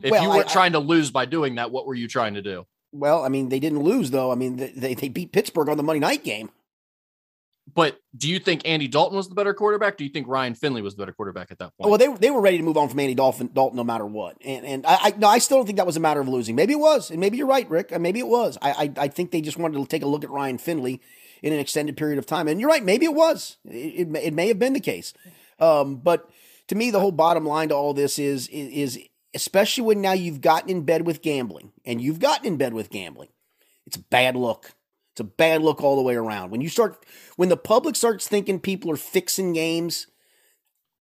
If well, you were trying to lose by doing that, what were you trying to do? Well, I mean, they didn't lose though. I mean, they they beat Pittsburgh on the Monday night game. But do you think Andy Dalton was the better quarterback? Do you think Ryan Finley was the better quarterback at that point? Well, they, they were ready to move on from Andy Dalton, Dalton no matter what. And and I, I no, I still don't think that was a matter of losing. Maybe it was, and maybe you're right, Rick. Maybe it was. I, I I think they just wanted to take a look at Ryan Finley in an extended period of time. And you're right, maybe it was. It, it, it may have been the case. Um, but to me, the whole bottom line to all this is, is, is especially when now you've gotten in bed with gambling, and you've gotten in bed with gambling, it's bad look. It's a bad look all the way around. When you start, when the public starts thinking people are fixing games,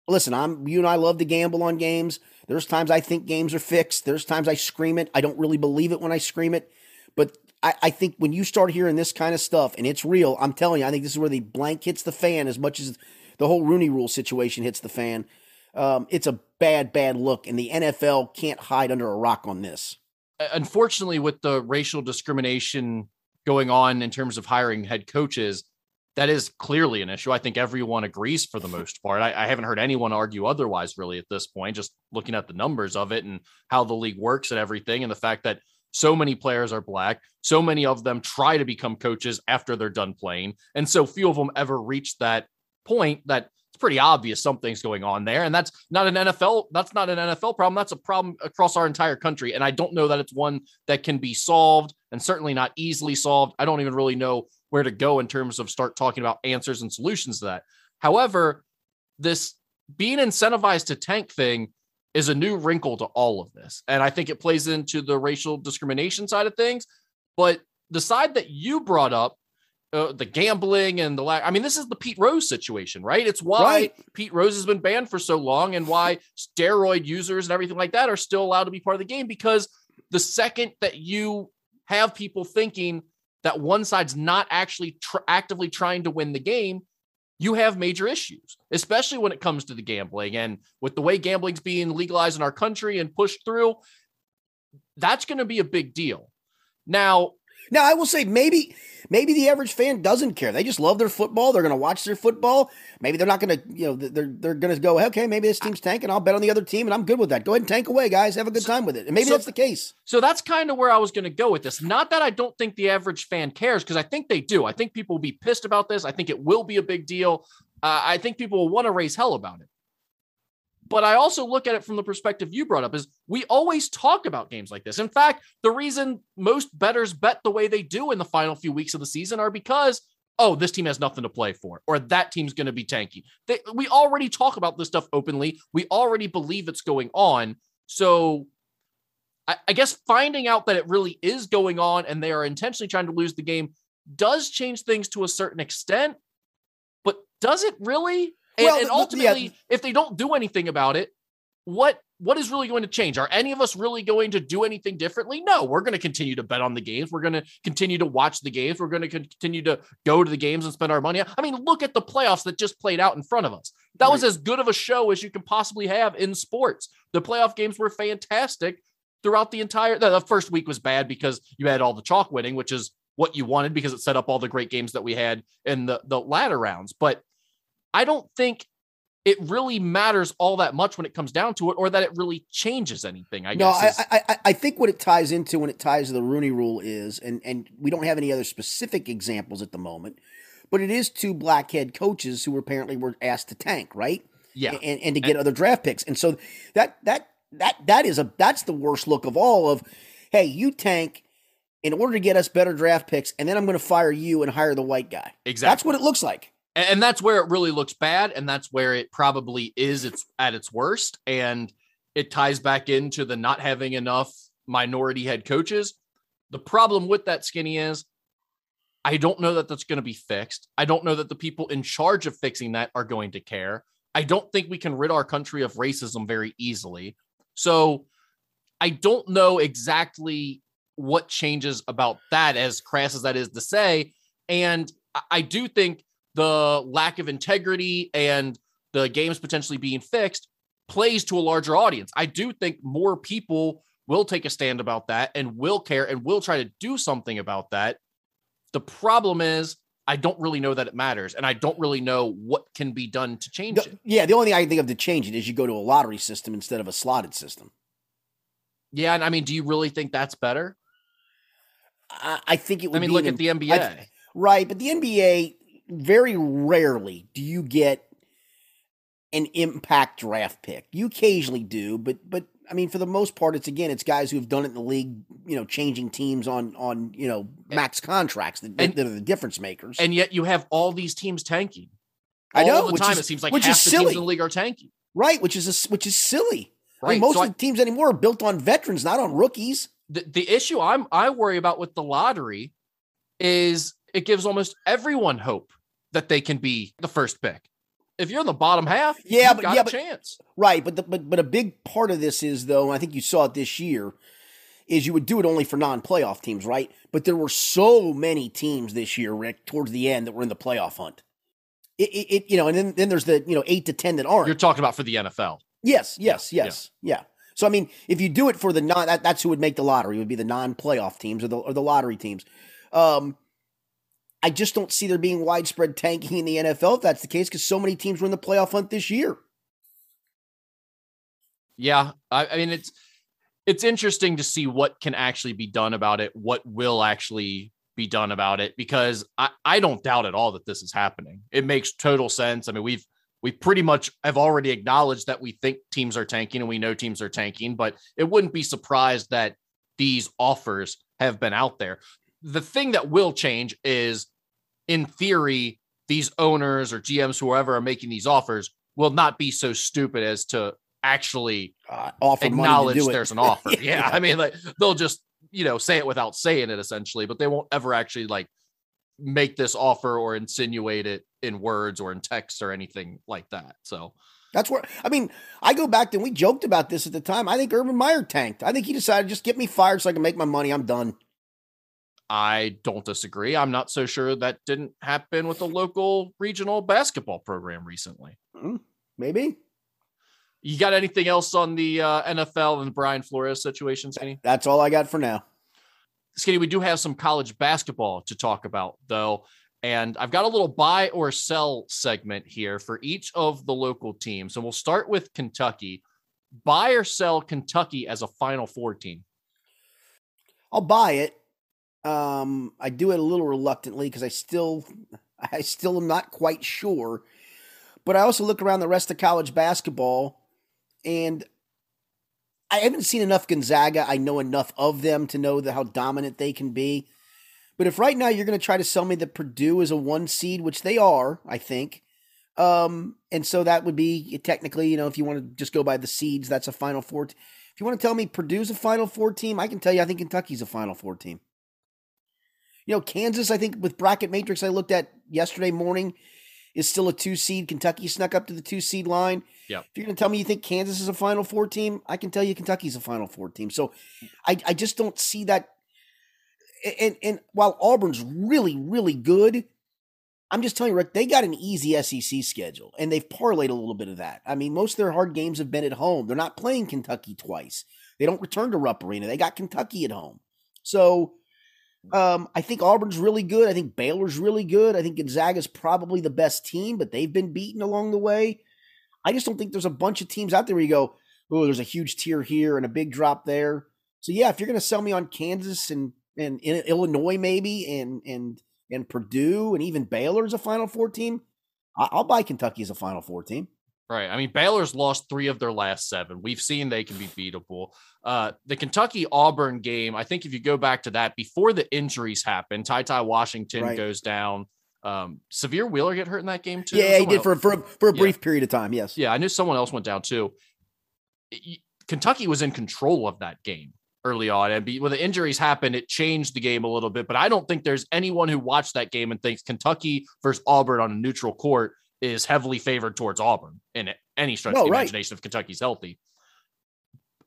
listen, I'm you and I love to gamble on games. There's times I think games are fixed. There's times I scream it. I don't really believe it when I scream it. But I, I think when you start hearing this kind of stuff and it's real, I'm telling you, I think this is where the blank hits the fan as much as the whole Rooney Rule situation hits the fan. Um, it's a bad, bad look, and the NFL can't hide under a rock on this. Unfortunately, with the racial discrimination going on in terms of hiring head coaches, that is clearly an issue. I think everyone agrees for the most part. I, I, haven't heard anyone argue otherwise, really, at this point, just looking at the numbers of it and how the league works and everything, and the fact that so many players are black, so many of them try to become coaches after they're done playing, and so few of them ever reach that point that it's pretty obvious something's going on there. And that's not an NFL, that's not an NFL problem. That's a problem across our entire country. And I don't know that it's one that can be solved and certainly not easily solved. I don't even really know where to go in terms of start talking about answers and solutions to that. However, this being incentivized to tank thing is a new wrinkle to all of this. And I think it plays into the racial discrimination side of things. But the side that you brought up uh, the gambling and the lack. I mean, this is the Pete Rose situation, right? It's why right. Pete Rose has been banned for so long and why steroid users and everything like that are still allowed to be part of the game because the second that you have people thinking that one side's not actually tr- actively trying to win the game, you have major issues, especially when it comes to the gambling. And with the way gambling's being legalized in our country and pushed through, that's going to be a big deal. Now, now I will say maybe maybe the average fan doesn't care. They just love their football. They're going to watch their football. Maybe they're not going to, you know, they're they're going to go, okay, maybe this team's tanking. I'll bet on the other team, and I'm good with that. Go ahead and tank away, guys. Have a good time with it. And maybe so, that's the case. So that's kind of where I was going to go with this. Not that I don't think the average fan cares, because I think they do. I think people will be pissed about this. I think it will be a big deal. uh, I think people will want to raise hell about it. But I also look at it from the perspective you brought up is we always talk about games like this. In fact, the reason most bettors bet the way they do in the final few weeks of the season are because oh, this team has nothing to play for, or that team's going to be tanky. They, we already talk about this stuff openly. We already believe it's going on. So I, I guess finding out that it really is going on and they are intentionally trying to lose the game does change things to a certain extent. But does it really? And, well, and ultimately, yeah. if they don't do anything about it, what what is really going to change? Are any of us really going to do anything differently? No, we're going to continue to bet on the games. We're going to continue to watch the games. We're going to continue to go to the games and spend our money. I mean, look at the playoffs that just played out in front of us. That right. was as good of a show as you can possibly have in sports. The playoff games were fantastic throughout the entire. The first week was bad because you had all the chalk winning, which is what you wanted because it set up all the great games that we had in the the latter rounds. But I don't think it really matters all that much when it comes down to it, or that it really changes anything. I no, guess. I, I, I think what it ties into when it ties to the Rooney Rule is, and and we don't have any other specific examples at the moment, but it is two black head coaches who apparently were asked to tank, right? Yeah, and, and to get and, other draft picks, and so that that that that is a that's the worst look of all. Of hey, you tank in order to get us better draft picks, and then I'm going to fire you and hire the white guy. Exactly, that's what it looks like and that's where it really looks bad and that's where it probably is it's at its worst and it ties back into the not having enough minority head coaches. The problem with that skinny is i don't know that that's going to be fixed. I don't know that the people in charge of fixing that are going to care. I don't think we can rid our country of racism very easily. So i don't know exactly what changes about that as crass as that is to say and i do think the lack of integrity and the games potentially being fixed plays to a larger audience. I do think more people will take a stand about that and will care and will try to do something about that. The problem is, I don't really know that it matters, and I don't really know what can be done to change the, it. Yeah, the only thing I can think of to change it is you go to a lottery system instead of a slotted system. Yeah, and I mean, do you really think that's better? I, I think it would. I mean, look at the NBA. I, right, but the NBA very rarely do you get an impact draft pick. You occasionally do, but but I mean, for the most part, it's again, it's guys who've done it in the league, you know, changing teams on on you know max contracts that, and, that are the difference makers. And yet, you have all these teams tanking. All I know. the time, is, it seems like half the silly. teams in the league are tanking. Right, which is a, which is silly. Right. I mean, most so of the teams anymore are built on veterans, not on rookies. The the issue I'm I worry about with the lottery is it gives almost everyone hope that they can be the first pick. If you're in the bottom half, yeah, but yeah, but, chance. Right, but the, but but a big part of this is though, I think you saw it this year, is you would do it only for non-playoff teams, right? But there were so many teams this year, Rick, towards the end that were in the playoff hunt. It, it, it you know, and then then there's the you know eight to ten that aren't. You're talking about for the NFL. Yes, yes, yeah, yes, yeah. yeah. So I mean, if you do it for the non, that, that's who would make the lottery. It would be the non-playoff teams or the or the lottery teams. Um, I just don't see there being widespread tanking in the NFL if that's the case, because so many teams were in the playoff hunt this year. Yeah, I, I mean it's it's interesting to see what can actually be done about it, what will actually be done about it, because I, I don't doubt at all that this is happening. It makes total sense. I mean, we've we pretty much have already acknowledged that we think teams are tanking and we know teams are tanking, but it wouldn't be surprised that these offers have been out there the thing that will change is, in theory, these owners or GMs, whoever are making these offers, will not be so stupid as to actually uh, offer acknowledge there's an offer. yeah, yeah, I mean, like they'll just you know say it without saying it essentially, but they won't ever actually like make this offer or insinuate it in words or in text or anything like that. So that's where I mean, I go back to we joked about this at the time. I think Urban Meyer tanked. I think he decided just get me fired so I can make my money. I'm done. I don't disagree. I'm not so sure that didn't happen with a local regional basketball program recently. Mm, maybe. You got anything else on the uh, NFL and Brian Flores situation, Skinny? That's all I got for now. Skinny, we do have some college basketball to talk about, though. And I've got a little buy or sell segment here for each of the local teams. And we'll start with Kentucky. Buy or sell Kentucky as a Final Four team? I'll buy it um, I do it a little reluctantly because I still, I still am not quite sure But I also look around the rest of college basketball, and I haven't seen enough Gonzaga. I know enough of them to know that how dominant they can be. But if right now you're going to try to sell me that Purdue is a one seed, which they are, I think, um, and so that would be technically, you know, if you want to just go by the seeds, that's a Final Four. If you want to tell me Purdue's a Final Four team, I can tell you I think Kentucky's a Final Four team. You know, Kansas, I think with bracket matrix I looked at yesterday morning is still a two seed. Kentucky snuck up to the two seed line. Yeah. If you're going to tell me you think Kansas is a Final Four team, I can tell you Kentucky's a Final Four team. So I, I just don't see that. And, and while Auburn's really, really good, I'm just telling you, Rick, they got an easy SEC schedule, and they've parlayed a little bit of that. I mean, most of their hard games have been at home. They're not playing Kentucky twice. They don't return to Rupp Arena. They got Kentucky at home. So um, I think Auburn's really good. I think Baylor's really good. I think Gonzaga's probably the best team, but they've been beaten along the way. I just don't think there's a bunch of teams out there where you go, oh, there's a huge tier here and a big drop there. So yeah, if you're going to sell me on Kansas and and, and Illinois maybe and and and Purdue and even Baylor as a Final Four team, I'll buy Kentucky as a Final Four team. Right. I mean, Baylor's lost three of their last seven. We've seen they can be beatable. Uh, the Kentucky Auburn game, I think if you go back to that before the injuries happened, Ty Ty Washington right. goes down. Um, Sahvir Wheeler get hurt in that game too. Yeah, he did for for a, for a brief yeah. period of time. Yes. Yeah, I knew someone else went down too. Kentucky was in control of that game early on. And when the injuries happened, it changed the game a little bit. But I don't think there's anyone who watched that game and thinks Kentucky versus Auburn on a neutral court is heavily favored towards Auburn in any stretch of the right. imagination if Kentucky's healthy.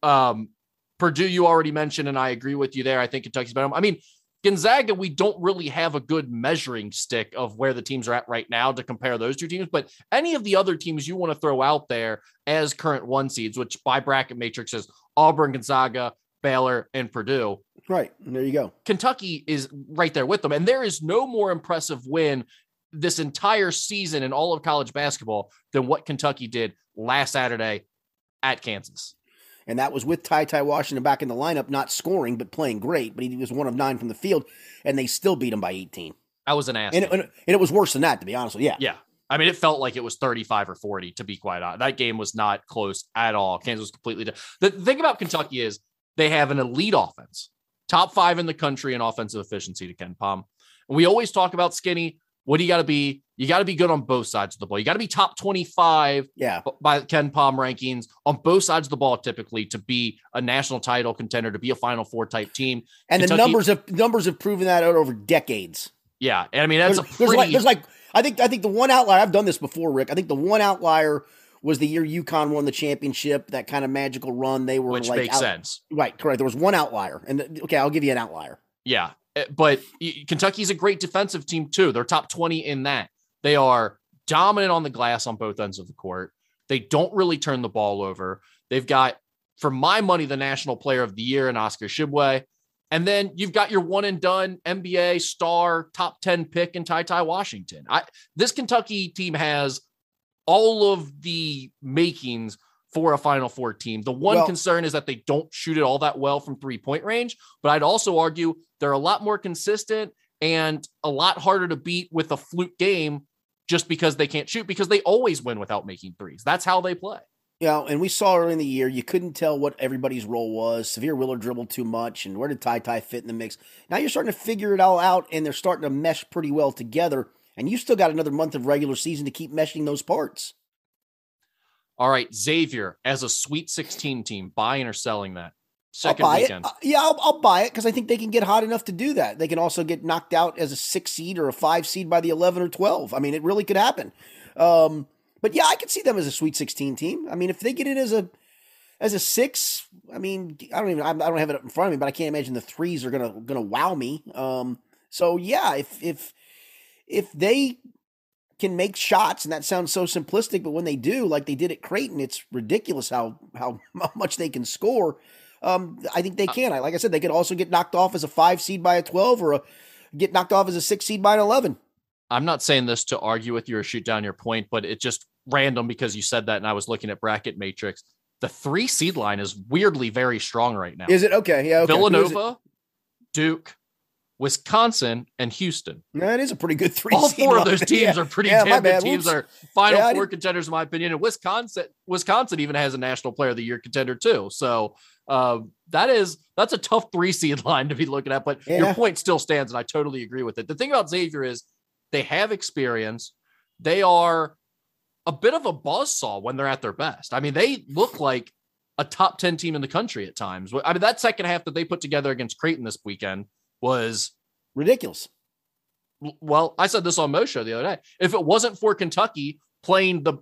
Um, Purdue, you already mentioned, and I agree with you there. I think Kentucky's better. I mean, Gonzaga, we don't really have a good measuring stick of where the teams are at right now to compare those two teams. But any of the other teams you want to throw out there as current one seeds, which by bracket matrix is Auburn, Gonzaga, Baylor, and Purdue. Right. There you go. Kentucky is right there with them. And there is no more impressive win this entire season in all of college basketball than what Kentucky did last Saturday at Kansas. And that was with Ty Ty Washington back in the lineup, not scoring, but playing great. But he was one of nine from the field, and they still beat him by 18. That was an ass. And it, and it was worse than that, to be honest with you. Yeah. Yeah. I mean, it felt like it was 35 or 40, to be quite honest. That game was not close at all. Kansas was completely. Different. The thing about Kentucky is they have an elite offense, top five in the country in offensive efficiency to KenPom. And we always talk about skinny. What do you got to be? You got to be good on both sides of the ball. You got to be top 25 yeah. by KenPom rankings on both sides of the ball typically to be a national title contender, to be a Final Four type team. And Kentucky, the numbers have numbers have proven that out over decades. Yeah, and I mean that's there's, a pretty. There's like, there's like I think I think the one outlier I've done this before, Rick. I think the one outlier was the year UConn won the championship, that kind of magical run. They were Which like makes out, sense. Right, correct. There was one outlier. And okay, I'll give you an outlier. Yeah. Eh, but Kentucky's a great defensive team too. They're top 20 in that. They are dominant on the glass on both ends of the court. They don't really turn the ball over. They've got, for my money, the national player of the year in Oscar Tshiebwe. And then you've got your one and done NBA star top 10 pick in Ty Ty Washington. I, this Kentucky team has all of the makings for a Final Four team. The one well, concern is that they don't shoot it all that well from three point range, but I'd also argue they're a lot more consistent and a lot harder to beat with a fluke game just because they can't shoot because they always win without making threes. That's how they play. Yeah, and we saw early in the year, you couldn't tell what everybody's role was. Sahvir Wheeler dribbled too much, and where did Ty Ty fit in the mix? Now you're starting to figure it all out, and they're starting to mesh pretty well together and you still got another month of regular season to keep meshing those parts. All right, Xavier as a Sweet 16 team, buying or selling that? Second I'll buy weekend. It. Uh, yeah, I'll, I'll buy it because I think they can get hot enough to do that. They can also get knocked out as a six seed or a five seed by the 11 or 12. I mean, it really could happen. Um, but yeah, I could see them as a Sweet 16 team. I mean, if they get it as a as a six, I mean, I don't even I don't have it in front of me, but I can't imagine the threes are gonna gonna wow me. Um, so yeah, if if if they can make shots, and that sounds so simplistic, but when they do, like they did at Creighton, it's ridiculous how how, much they can score. Um, I think they uh, can. I like I said, they could also get knocked off as a five seed by a twelve, or a, get knocked off as a six seed by an eleven. I'm not saying this to argue with you or shoot down your point, but it's just random because you said that, and I was looking at bracket matrix. The three seed line is weirdly very strong right now. Is it okay? Yeah, okay. Villanova, Duke, Wisconsin, and Houston. That is a pretty good three. All four of those teams yeah. are pretty yeah, damn good teams. Are Final yeah, Four contenders, in my opinion. And Wisconsin, Wisconsin even has a National Player of the Year contender too. So uh, that is that's a tough three seed line to be looking at. But your point still stands, and I totally agree with it. The thing about Xavier is they have experience. They are a bit of a buzz saw when they're at their best. I mean, they look like a top 10 team in the country at times. I mean, that second half that they put together against Creighton this weekend was ridiculous. Well, I said this on Mo show the other day. If it wasn't for Kentucky playing the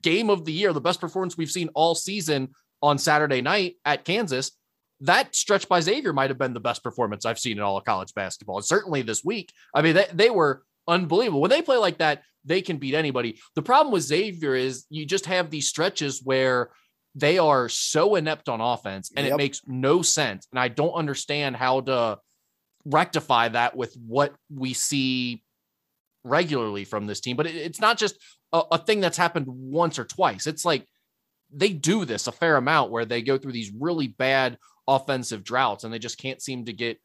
game of the year, the best performance we've seen all season on Saturday night at Kansas, that stretch by Xavier might have been the best performance I've seen in all of college basketball. And certainly this week. I mean, they, they were unbelievable. When they play like that, they can beat anybody. The problem with Xavier is you just have these stretches where they are so inept on offense and yep. it makes no sense. And I don't understand how to rectify that with what we see regularly from this team. But it, it's not just a, a thing that's happened once or twice. It's like they do this a fair amount where they go through these really bad offensive droughts and they just can't seem to get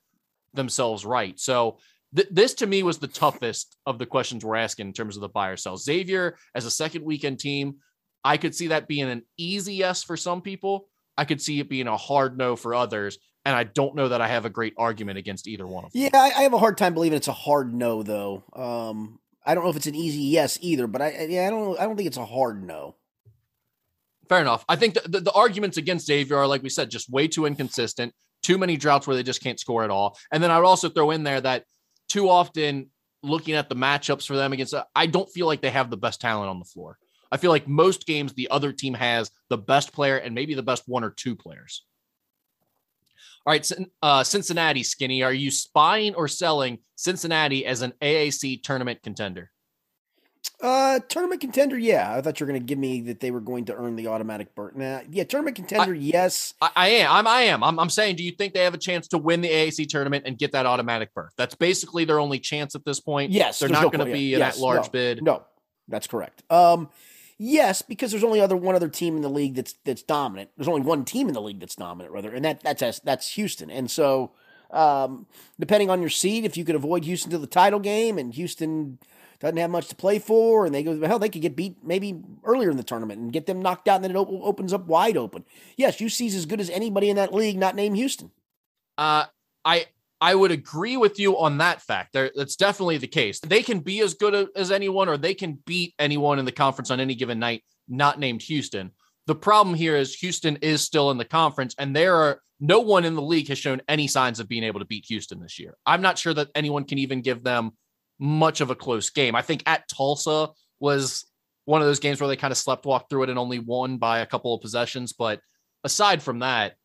themselves right. So th- this to me was the toughest of the questions we're asking in terms of the buyer sell. Xavier as a second weekend team, I could see that being an easy yes for some people. I could see it being a hard no for others. And I don't know that I have a great argument against either one of them. Yeah, I, I have a hard time believing it's a hard no, though. Um, I don't know if it's an easy yes either, but I yeah, I don't I don't think it's a hard no. Fair enough. I think the, the, the, arguments against Xavier are, like we said, just way too inconsistent, too many droughts where they just can't score at all. And then I would also throw in there that too often looking at the matchups for them against, I don't feel like they have the best talent on the floor. I feel like most games the other team has the best player and maybe the best one or two players. All right, uh, Cincinnati, Skinny, are you spying or selling Cincinnati as an AAC tournament contender? Uh, tournament contender, yeah. I thought you were going to give me that they were going to earn the automatic berth. Nah, yeah, tournament contender, I, yes. I, I, am. I'm. I am. I'm, I'm saying, do you think they have a chance to win the AAC tournament and get that automatic berth? That's basically their only chance at this point. Yes, they're not no going to be an yes, at-large no, bid. No, that's correct. Um, Yes, because there's only other one other team in the league that's that's dominant. There's only one team in the league that's dominant, rather, and that that's that's Houston. And so, um, depending on your seed, if you could avoid Houston to the title game, and Houston doesn't have much to play for, and they go hell, they could get beat maybe earlier in the tournament and get them knocked out, and then it op- opens up wide open. Yes, UC's as good as anybody in that league, not named Houston. Uh, I I would agree with you on that fact. There, that's definitely the case. They can be as good as anyone, or they can beat anyone in the conference on any given night, not named Houston. The problem here is Houston is still in the conference, and there are no one in the league has shown any signs of being able to beat Houston this year. I'm not sure that anyone can even give them much of a close game. I think at Tulsa was one of those games where they kind of slept walk through it and only won by a couple of possessions. But aside from that,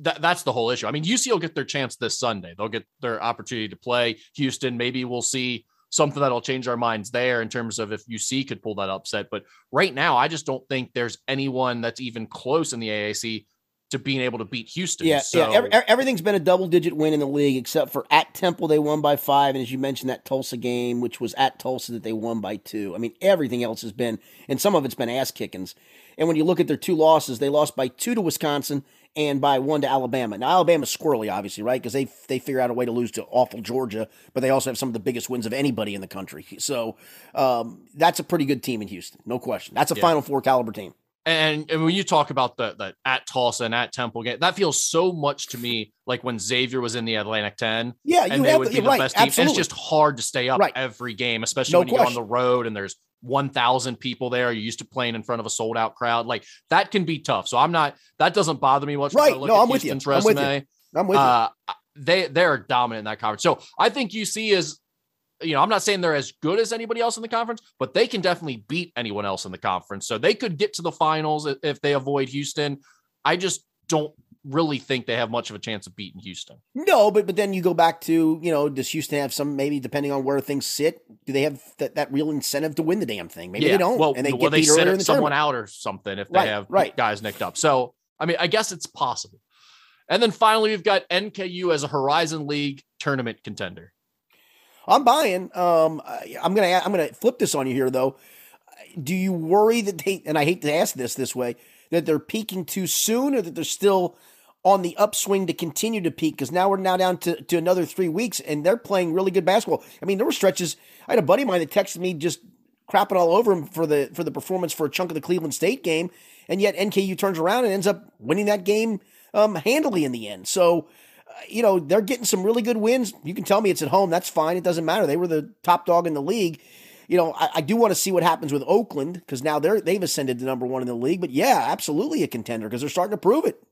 that, that's the whole issue. I mean, UC will get their chance this Sunday. They'll get their opportunity to play Houston. Maybe we'll see something that'll change our minds there in terms of if UC could pull that upset. But right now, I just don't think there's anyone that's even close in the AAC to being able to beat Houston. Yeah, so, yeah. Every, everything's been a double digit win in the league except for at Temple they won by five, and as you mentioned that Tulsa game, which was at Tulsa that they won by two. I mean, everything else has been, and some of it's been ass kickings. And when you look at their two losses, they lost by two to Wisconsin and by one to Alabama. Now Alabama's squirrely, obviously, right? Because they they figure out a way to lose to awful Georgia, but they also have some of the biggest wins of anybody in the country. So um, that's a pretty good team in Houston, no question. That's a yeah. Final Four caliber team. And, and when you talk about the, the at Tulsa and at Temple game, that feels so much to me like when Xavier was in the Atlantic 10. Yeah, and they would be the right, best team. And it's just hard to stay up right. every game, especially no when you're on the road and there's 1,000 people there. You're used to playing in front of a sold out crowd. Like that can be tough. So I'm not, that doesn't bother me much. Right. No, I'm with, you. I'm with you. I'm with uh, you. They, they're dominant in that conference. So I think UC is, you know, I'm not saying they're as good as anybody else in the conference, but they can definitely beat anyone else in the conference. So they could get to the finals if they avoid Houston. I just don't really think they have much of a chance of beating Houston. No, but but then you go back to you know does Houston have some maybe depending on where things sit do they have that, that real incentive to win the damn thing? Maybe yeah. they don't. Well, and they well, get they set the someone out or something if they right, have right. guys nicked up. So I mean, I guess it's possible. And then finally, we've got NKU as a Horizon League tournament contender. I'm buying. Um, I'm gonna I'm gonna flip this on you here though. Do you worry that they and I hate to ask this this way that they're peaking too soon or that they're still on the upswing to continue to peak because now we're now down to, to another three weeks and they're playing really good basketball. I mean, there were stretches. I had a buddy of mine that texted me just crapping all over him for the for the performance for a chunk of the Cleveland State game, and yet NKU turns around and ends up winning that game um, handily in the end. So, uh, you know, they're getting some really good wins. You can tell me it's at home. That's fine. It doesn't matter. They were the top dog in the league. You know, I, I do want to see what happens with Oakland because now they're they've ascended to number one in the league. But yeah, absolutely a contender because they're starting to prove it.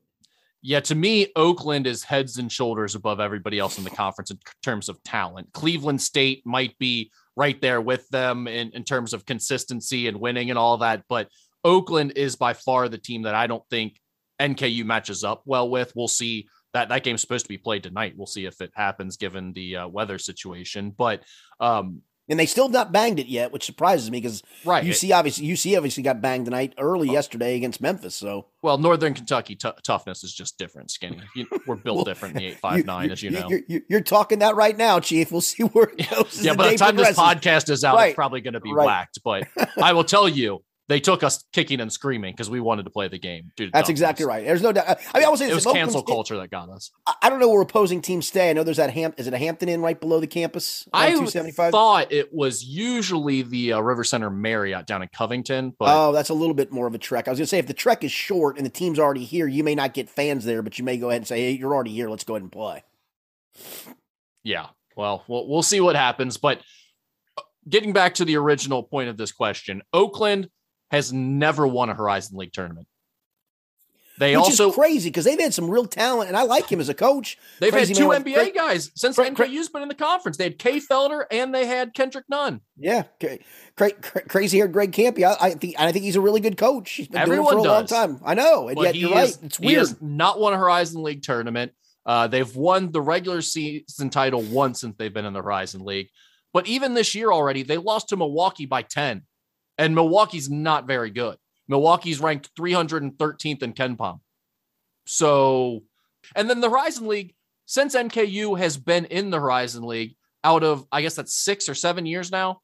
Yeah, to me, Oakland is heads and shoulders above everybody else in the conference in terms of talent. Cleveland State might be right there with them in, in terms of consistency and winning and all that, but Oakland is by far the team that I don't think NKU matches up well with. We'll see that that game's supposed to be played tonight. We'll see if it happens given the uh, weather situation. But um, and they still not banged it yet, which surprises me because right. UC obviously UC obviously got banged tonight early oh. yesterday against Memphis. So well, Northern Kentucky t- toughness is just different. Skinny, you, we're built well, different in the eight five nine, as you know. You're, you're, talking that right now, Chief. We'll see where it goes. yeah, by the time progresses. this podcast is out, right. it's probably going to be right. whacked. But I will tell you, they took us kicking and screaming because we wanted to play the game. Dude, That's exactly right. There's no doubt. I mean, I was saying it was cancel culture that got us. I don't know where opposing teams stay. I know there's that Ham. Is it a Hampton Inn right below the campus? I thought it was usually the uh, River Center Marriott down in Covington. But oh, that's a little bit more of a trek. I was gonna say if the trek is short and the team's already here, you may not get fans there, but you may go ahead and say, "Hey, you're already here. Let's go ahead and play." Yeah. Well, we'll, we'll see what happens, but uh, getting back to the original point of this question, Oakland has never won a Horizon League tournament. They Which also crazy because they've had some real talent, and I like him as a coach. They've crazy had two NBA cra- guys since cra- NKU's been in the conference. They had Kay Felder and they had Kendrick Nunn. Yeah, cra- crazy haired Greg Kampe. I, I, think I think he's a really good coach. He's been Everyone doing it for a does. long time. I know, and but yet you're is, right. It's weird. not won a Horizon League tournament. Uh, they've won the regular season title once since they've been in the Horizon League. But even this year already, they lost to Milwaukee by 10 and Milwaukee's not very good. Milwaukee's ranked 313th in KenPom. So, and then the Horizon League, since NKU has been in the Horizon League out of, I guess that's six or seven years now,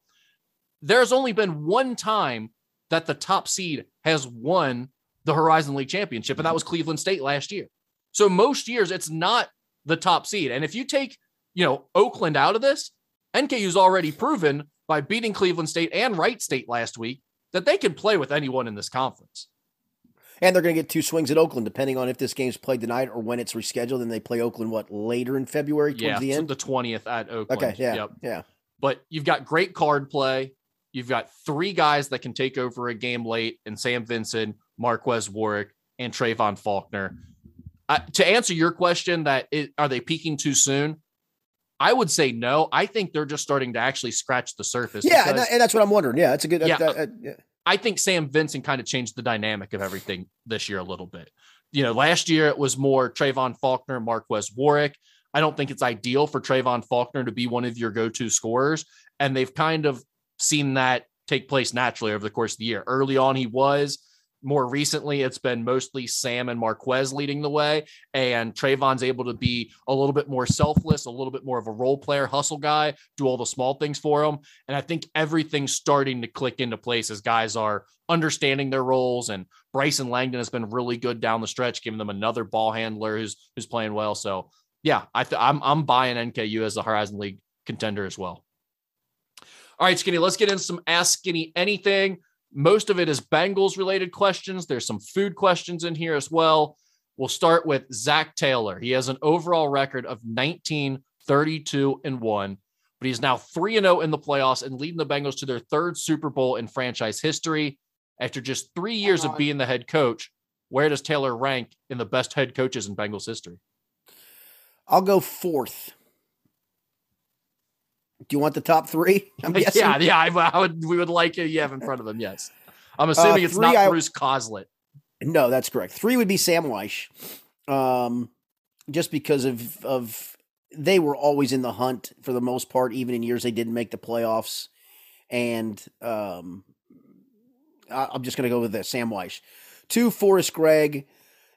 there's only been one time that the top seed has won the Horizon League championship, and that was Cleveland State last year. So most years it's not the top seed. And if you take, you know, Oakland out of this, NKU's already proven by beating Cleveland State and Wright State last week that they can play with anyone in this conference. And they're going to get two swings at Oakland, depending on if this game's played tonight or when it's rescheduled. And they play Oakland what later in February towards yeah, the end, the twentieth at Oakland. Okay, yeah, yep. yeah. But you've got great card play. You've got three guys that can take over a game late, and Sam Vincent, Marques Warrick, and Trevon Faulkner. Uh, to answer your question, that it, are they peaking too soon? I would say no. I think they're just starting to actually scratch the surface. Yeah, and, that, and, that's what I'm wondering. Yeah, that's a good. Yeah, uh, uh, yeah. I think Sam Vincent kind of changed the dynamic of everything this year a little bit. You know, last year it was more Trevon Faulkner, Marques Warrick. I don't think it's ideal for Trevon Faulkner to be one of your go-to scorers, and they've kind of seen that take place naturally over the course of the year. Early on, he was. More recently, it's been mostly Sam and Marques leading the way, and Trevon's able to be a little bit more selfless, a little bit more of a role player, hustle guy, do all the small things for him. And I think everything's starting to click into place as guys are understanding their roles. And Bryson Langdon has been really good down the stretch, giving them another ball handler who's who's playing well. So yeah, I th- I'm I'm buying NKU as the Horizon League contender as well. All right, Skinny, let's get in some Ask Skinny Anything. Most of it is Bengals related questions. There's some food questions in here as well. We'll start with Zac Taylor. He has an overall record of 19, 32, and 1, but he's now 3 0 in the playoffs and leading the Bengals to their third Super Bowl in franchise history. After just three years of being the head coach, where does Taylor rank in the best head coaches in Bengals history? I'll go fourth. Do you want the top three? I'm guessing. yeah, yeah. I, I, would. We would like. You have in front of them. Yes. I'm assuming uh, it's not I, Bruce Coslet. No, that's correct. Three would be Sam Wyche, um, just because of of they were always in the hunt for the most part, even in years they didn't make the playoffs. And um, I, I'm just going to go with that. Sam Wyche. Two, Forrest Gregg.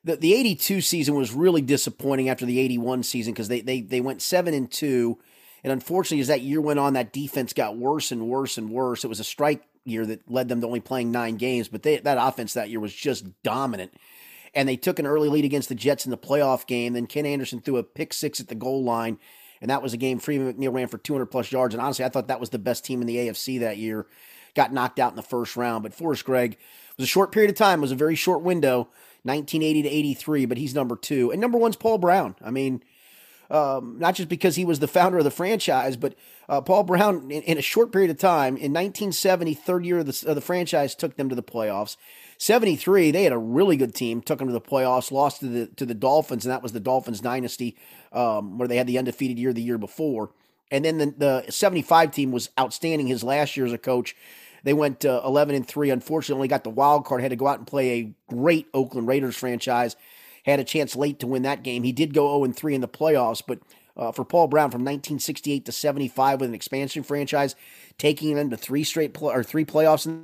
The, the 82 season was really disappointing after the 81 season because they, they they went seven and two and unfortunately, as that year went on, that defense got worse and worse and worse. It was a strike year that led them to only playing nine games, but they, that offense that year was just dominant. and they took an early lead against the Jets in the playoff game. Then Ken Anderson threw a pick six at the goal line, and that was a game Freeman McNeil ran for 200 plus yards. And honestly, I thought that was the best team in the AFC that year. Got knocked out in the first round, but Forrest Gregg was a short period of time. Was a very short window, 1980 to 83, but he's number two. And number one's Paul Brown. I mean, um, not just because he was the founder of the franchise, but uh, Paul Brown, in, in, a short period of time, in 1970, third year of the, of the franchise, took them to the playoffs. 73, they had a really good team, took them to the playoffs, lost to the to the Dolphins, and that was the Dolphins dynasty um, where they had the undefeated year the year before. And then the, the 75 team was outstanding his last year as a coach. They went uh, 11 and 3. Unfortunately, got the wild card, had to go out and play a great Oakland Raiders franchise. Had a chance late to win that game. He did go 0 and 3 in the playoffs, but uh, for Paul Brown from 1968 to 75 with an expansion franchise, taking them to three straight or three playoffs.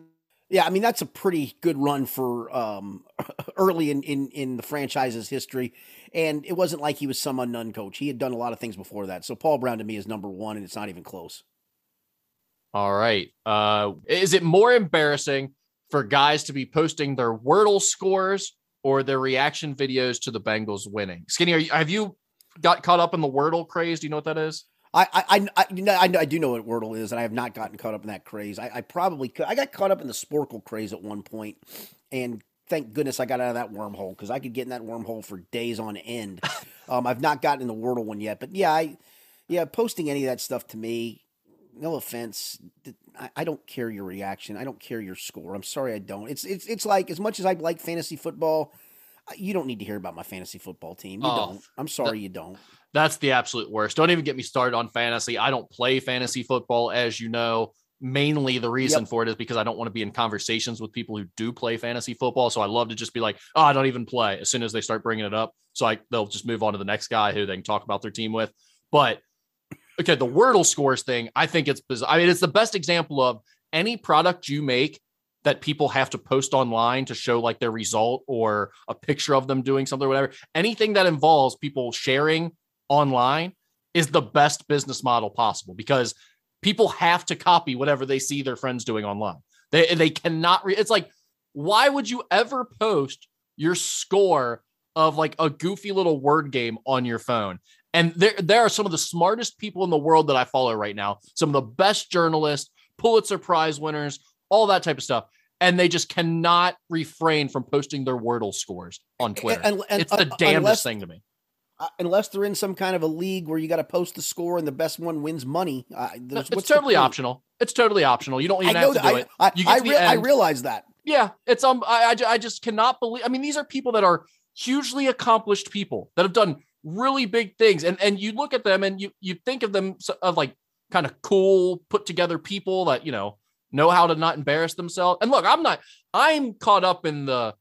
Yeah, I mean that's a pretty good run for um, early in, in in the franchise's history, and it wasn't like he was some unknown coach. He had done a lot of things before that. So Paul Brown to me is number one, and it's not even close. All right, uh, is it more embarrassing for guys to be posting their Wordle scores or their reaction videos to the Bengals winning? Skinny, you, have you got caught up in the Wordle craze? Do you know what that is? I I I, you know, I, I do know what Wordle is, and I have not gotten caught up in that craze. I, I probably could. I got caught up in the Sporcle craze at one point, and thank goodness I got out of that wormhole because I could get in that wormhole for days on end. um, I've not gotten in the Wordle one yet, but yeah, I yeah, posting any of that stuff to me. No offense, I, don't care your reaction. I don't care your score. I'm sorry, I don't. It's it's it's like as much as I like fantasy football, you don't need to hear about my fantasy football team. You oh, don't. I'm sorry, that, you don't. That's the absolute worst. Don't even get me started on fantasy. I don't play fantasy football, as you know. Mainly the reason yep. for it is because I don't want to be in conversations with people who do play fantasy football. So I love to just be like, oh, I don't even play as soon as they start bringing it up. So I they'll just move on to the next guy who they can talk about their team with. But okay, the Wordle scores thing, I think it's bizarre. I mean, it's the best example of any product you make that people have to post online to show like their result or a picture of them doing something or whatever. Anything that involves people sharing online is the best business model possible because people have to copy whatever they see their friends doing online. They they cannot re- it's like why would you ever post your score of like a goofy little word game on your phone? And there there are some of the smartest people in the world that I follow right now, some of the best journalists, Pulitzer Prize winners, all that type of stuff. And they just cannot refrain from posting their Wordle scores on Twitter. And, and, it's the uh, damnedest unless, thing to me. Uh, unless they're in some kind of a league where you got to post the score and the best one wins money. Uh, it's totally optional. It's totally optional. You don't even have to do I, it. I, I, re- I, realize that. Yeah, it's um. I, I just cannot believe. I mean, these are people that are hugely accomplished people that have done really big things, and and you look at them and you you think of them of like kind of cool, put together people that you know know how to not embarrass themselves. And look, I'm not, I'm caught up in the,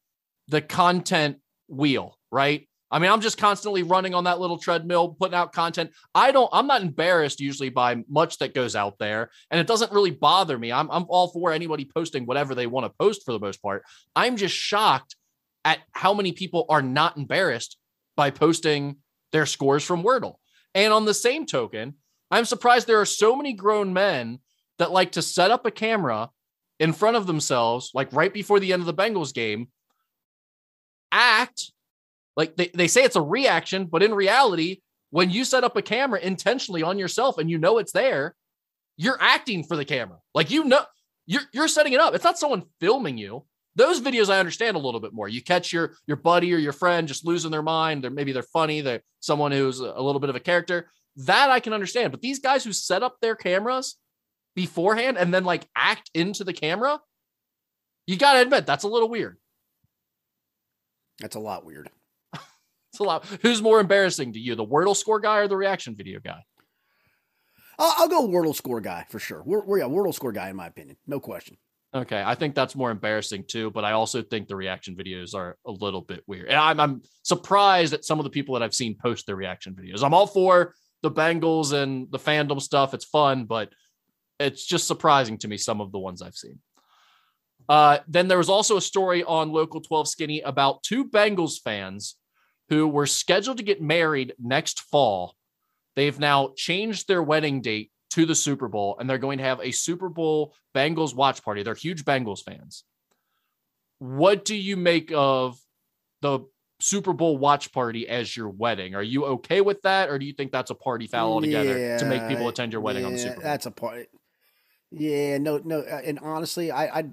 the content wheel, right? I mean, I'm just constantly running on that little treadmill, putting out content. I don't, I'm not embarrassed usually by much that goes out there. And it doesn't really bother me. I'm, I'm all for anybody posting whatever they want to post for the most part. I'm just shocked at how many people are not embarrassed by posting their scores from Wordle. And on the same token, I'm surprised there are so many grown men that like to set up a camera in front of themselves, like right before the end of the Bengals game, act like they, they say it's a reaction, but in reality, when you set up a camera intentionally on yourself and you know it's there, you're acting for the camera. Like you know, you're you're setting it up. It's not someone filming you. Those videos I understand a little bit more. You catch your your buddy or your friend just losing their mind. They're maybe they're funny. They're someone who's a little bit of a character. That I can understand. But these guys who set up their cameras beforehand and then like act into the camera, you got to admit that's a little weird. That's a lot weird. it's a lot. Who's more embarrassing to you, the Wordle score guy or the reaction video guy? I'll, I'll go Wordle score guy for sure. We're, we're yeah, Wordle score guy in my opinion, no question. Okay, I think that's more embarrassing too, but I also think the reaction videos are a little bit weird. And I'm, I'm surprised at some of the people that I've seen post their reaction videos. I'm all for the Bengals and the fandom stuff; it's fun, but it's just surprising to me some of the ones I've seen. Uh, then there was also a story on Local 12 Skinny about two Bengals fans who were scheduled to get married next fall. They've now changed their wedding date to the Super Bowl, and they're going to have a Super Bowl Bengals watch party. They're huge Bengals fans. What do you make of the Super Bowl watch party as your wedding. Are you okay with that, or do you think that's a party foul altogether Yeah, to make people attend your wedding yeah, on the Super Bowl? That's a part. Yeah, no, no, uh, and honestly, I, I,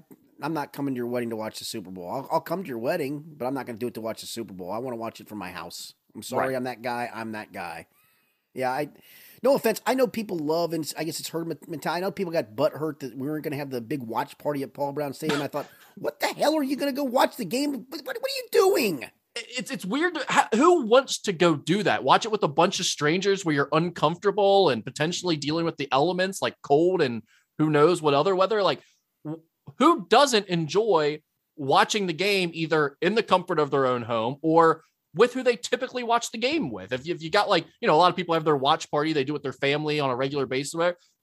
I'm not coming to your wedding to watch the Super Bowl. I'll, I'll come to your wedding, but I'm not going to do it to watch the Super Bowl. I want to watch it from my house. I'm sorry, Right. I'm that guy. I'm that guy. Yeah, I. No offense. I know people love, and I guess it's herd mentality. I know people got butt hurt that we weren't going to have the big watch party at Paul Brown Stadium. I thought, what the hell are you going to go watch the game? What, what, what are you doing? it's it's weird. Who wants to go do that? Watch it with a bunch of strangers where you're uncomfortable and potentially dealing with the elements like cold and who knows what other weather. Like, who doesn't enjoy watching the game either in the comfort of their own home or with who they typically watch the game with? If you, if you got like you know a lot of people have their watch party they do it with their family on a regular basis.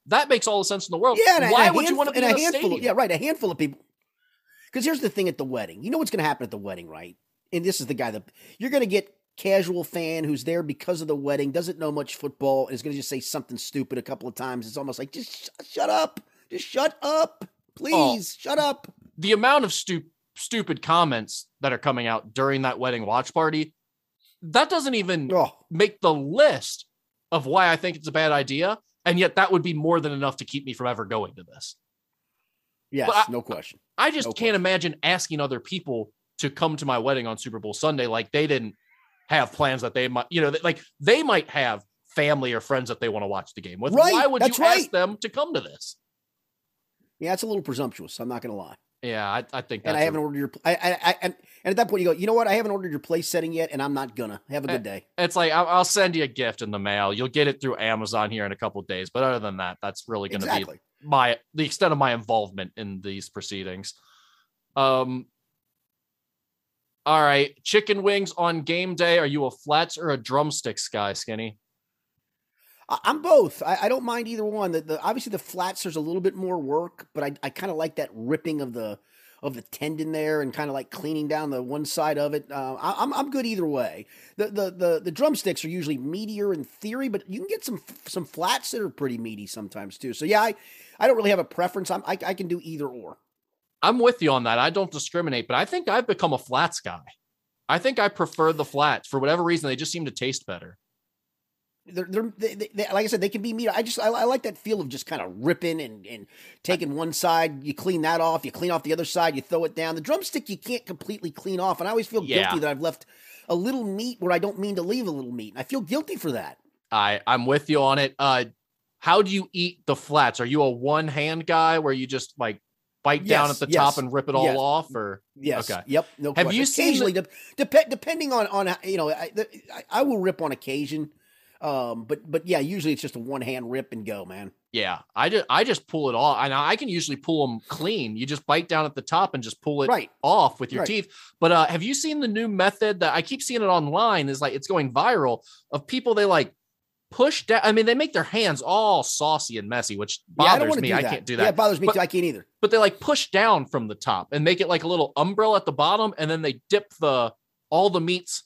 That makes all the sense in the world. Yeah, why a would you want to be in a a handful? stadium? Yeah, right. A handful of people. Because here's the thing at the wedding. You know what's going to happen at the wedding, right? And this is the guy that you're going to get casual fan who's there because of the wedding, doesn't know much football, and is going to just say something stupid a couple of times. It's almost like just sh- shut up, just shut up, please, oh, shut up. the amount of stu- stupid comments that are coming out during that wedding watch party, that doesn't even Oh, make the list of why I think it's a bad idea. And yet that would be more than enough to keep me from ever going to this. yes, I- no question. I just No can't question. imagine asking other people to come to my wedding on Super Bowl Sunday like they didn't have plans that they might, you know, like they might have family or friends that they want to watch the game with. Right, Why would you ask them to come to this? Yeah, it's a little presumptuous. I'm not going to lie. Yeah, I, I think that's And I a- haven't ordered your. I, I, I, and, and at that point, you go. You know what? I haven't ordered your place setting yet, and I'm not gonna. Have a Eh, good day. It's like I'll, I'll send you a gift in the mail. You'll get it through Amazon here in a couple days. But other than that, that's really going to Exactly. be my the extent of my involvement in these proceedings. Um. All right, chicken wings on game day. Are you a flats or a drumsticks guy, Skinny? I'm both. I, I don't mind either one. The, the obviously the flats there's a little bit more work, but I, I kind of like that ripping of the of the tendon there and kind of like cleaning down the one side of it. Uh, I, I'm I'm good either way. The, the the the drumsticks are usually meatier in theory, but you can get some some flats that are pretty meaty sometimes too. So yeah, I I don't really have a preference. I'm, I I can do either or. I'm with you on that. I don't discriminate, but I think I've become a flats guy. I think I prefer the flats for whatever reason. They just seem to taste better. They're, they're they, they, like I said, they can be meat. I just I, I like that feel of just kind of ripping and and taking one side, you clean that off, you clean off the other side, you throw it down. The drumstick you can't completely clean off, and I always feel Yeah. guilty that I've left a little meat where I don't mean to leave a little meat. I feel guilty for that. I I'm with you on it. Uh, how do you eat the flats? Are you a one hand guy where you just like bite down at the yes, top and rip it all yes. off, or Yes. Okay. Yep. No. Have question. you seen dep- dep- depending on on you know I, the, I I will rip on occasion, um, but but yeah, usually it's just a one hand rip and go, man. yeah, I just I just pull it off, and I can usually pull them clean. You just bite down at the top and just pull it Right. off with your Right. teeth. But uh, have you seen the new method that I keep seeing it online? Is like it's going viral of people they like push down. I mean, they make their hands all saucy and messy, which Yeah, bothers want me. I can't do Yeah, that. it bothers me But- too. I can't either. but they like push down from the top and make it like a little umbrella at the bottom and then they dip the all the meats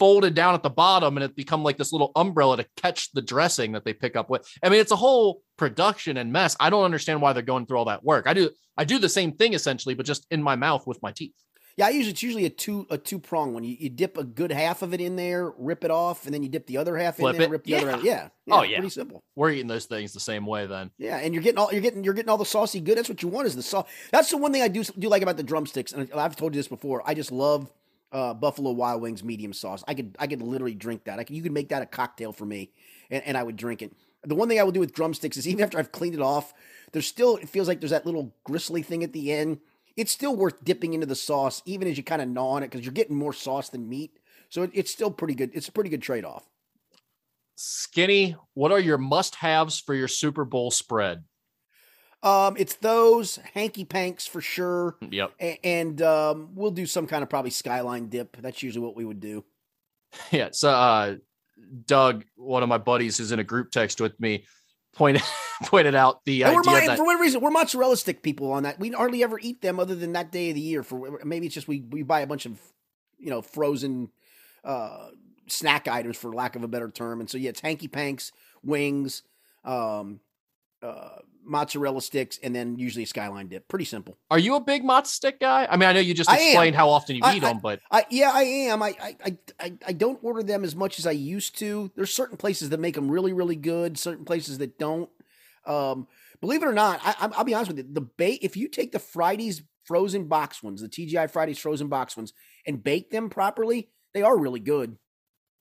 folded down at the bottom and it become like this little umbrella to catch the dressing that they pick up with i mean it's a whole production and mess i don't understand why they're going through all that work i do i do the same thing essentially but just in my mouth with my teeth Yeah, I usually it's usually a two a two prong one. You, you dip a good half of it in there, rip it off, and then you dip the other half Flip in there, it. rip the other Yeah. half. Yeah. Oh, yeah. Pretty simple. we're eating those things the same way then Yeah, and you're getting all you're getting you're getting all the saucy good. That's what you want is the sauce. That's the one thing I do do like about the drumsticks, and I've told you this before. I just love uh, Buffalo Wild Wings medium sauce. I could I could literally drink that. I could, you could make that a cocktail for me, and, and I would drink it. The one thing I will do with drumsticks is even after I've cleaned it off, there's still it feels like there's that little gristly thing at the end. It's still worth dipping into the sauce, even as you kind of gnaw on it, because you're getting more sauce than meat. So it, it's still pretty good. It's a pretty good trade off. skinny what are your must-haves for your super bowl spread Um, it's those hanky panks for sure. yep A- and um, we'll do some kind of probably skyline dip. That's usually what we would do. Yeah. So uh Doug, one of my buddies who's in a group text with me, pointed pointed out the And idea mi- that for what reason we're mozzarella stick people on that. We hardly ever eat them other than that day of the year. For maybe it's just we we buy a bunch of you know frozen uh, snack items for lack of a better term. And so yeah, it's hanky panks, wings, um, uh, mozzarella sticks, and then usually a skyline dip. Pretty simple. Are you a big mozzarella stick guy? I mean, I know you just explained how often you I- eat them, but I yeah, I am. I, I I- I I don't order them as much as I used to. There's certain places that make them really really good. Certain places that don't. Um, believe it or not, I, I'm- I'll be honest with you. The bake if you take the Fridays frozen box ones, the TGI Fridays frozen box ones, and bake them properly, they are really good.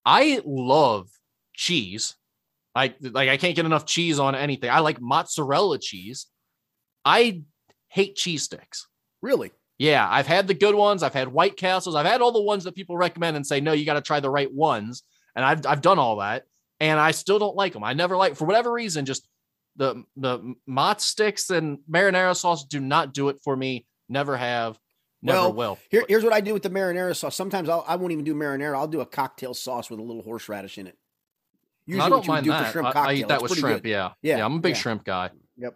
I love cheese. I like I can't get enough cheese on anything. I like mozzarella cheese. I hate cheese sticks. Really. Yeah, I've had the good ones. I've had White Castles. I've had all the ones that people recommend and say, no, you got to try the right ones. And I've I've done all that, and I still don't like them. I never like for whatever reason. Just the the mozz sticks and marinara sauce do not do it for me. Never have. Never Well, will. Here, here's what I do with the marinara sauce. Sometimes I'll, I won't even do marinara. I'll do a cocktail sauce with a little horseradish in it. Usually I don't you mind do that. for shrimp I- I, eat that It's with shrimp. Yeah. Yeah, yeah, I'm a big yeah. shrimp guy. Yep.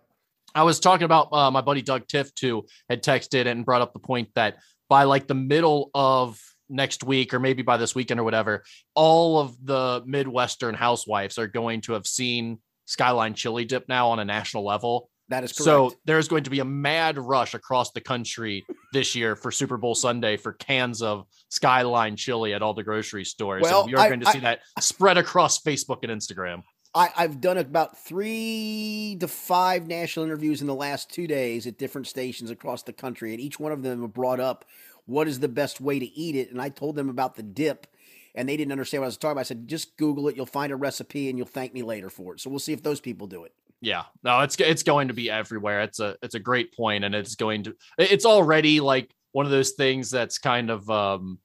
I was talking about uh, my buddy Doug Tiff too had texted and brought up the point that by like the middle of next week or maybe by this weekend or whatever, all of the Midwestern housewives are going to have seen Skyline Chili Dip now on a national level. That is correct. So there's going to be a mad rush across the country this year for Super Bowl Sunday for cans of Skyline Chili at all the grocery stores. Well, and you're I- going to I- see that spread across Facebook and Instagram. I, I've done about three to five national interviews in the last two days at different stations across the country, and each one of them brought up what is the best way to eat it. And I told them about the dip, and they didn't understand what I was talking about. I said, just Google it, you'll find a recipe, and you'll thank me later for it. So we'll see if those people do it. Yeah, no, it's it's going to be everywhere. It's a it's a great point, and it's going to it's already like one of those things that's kind of um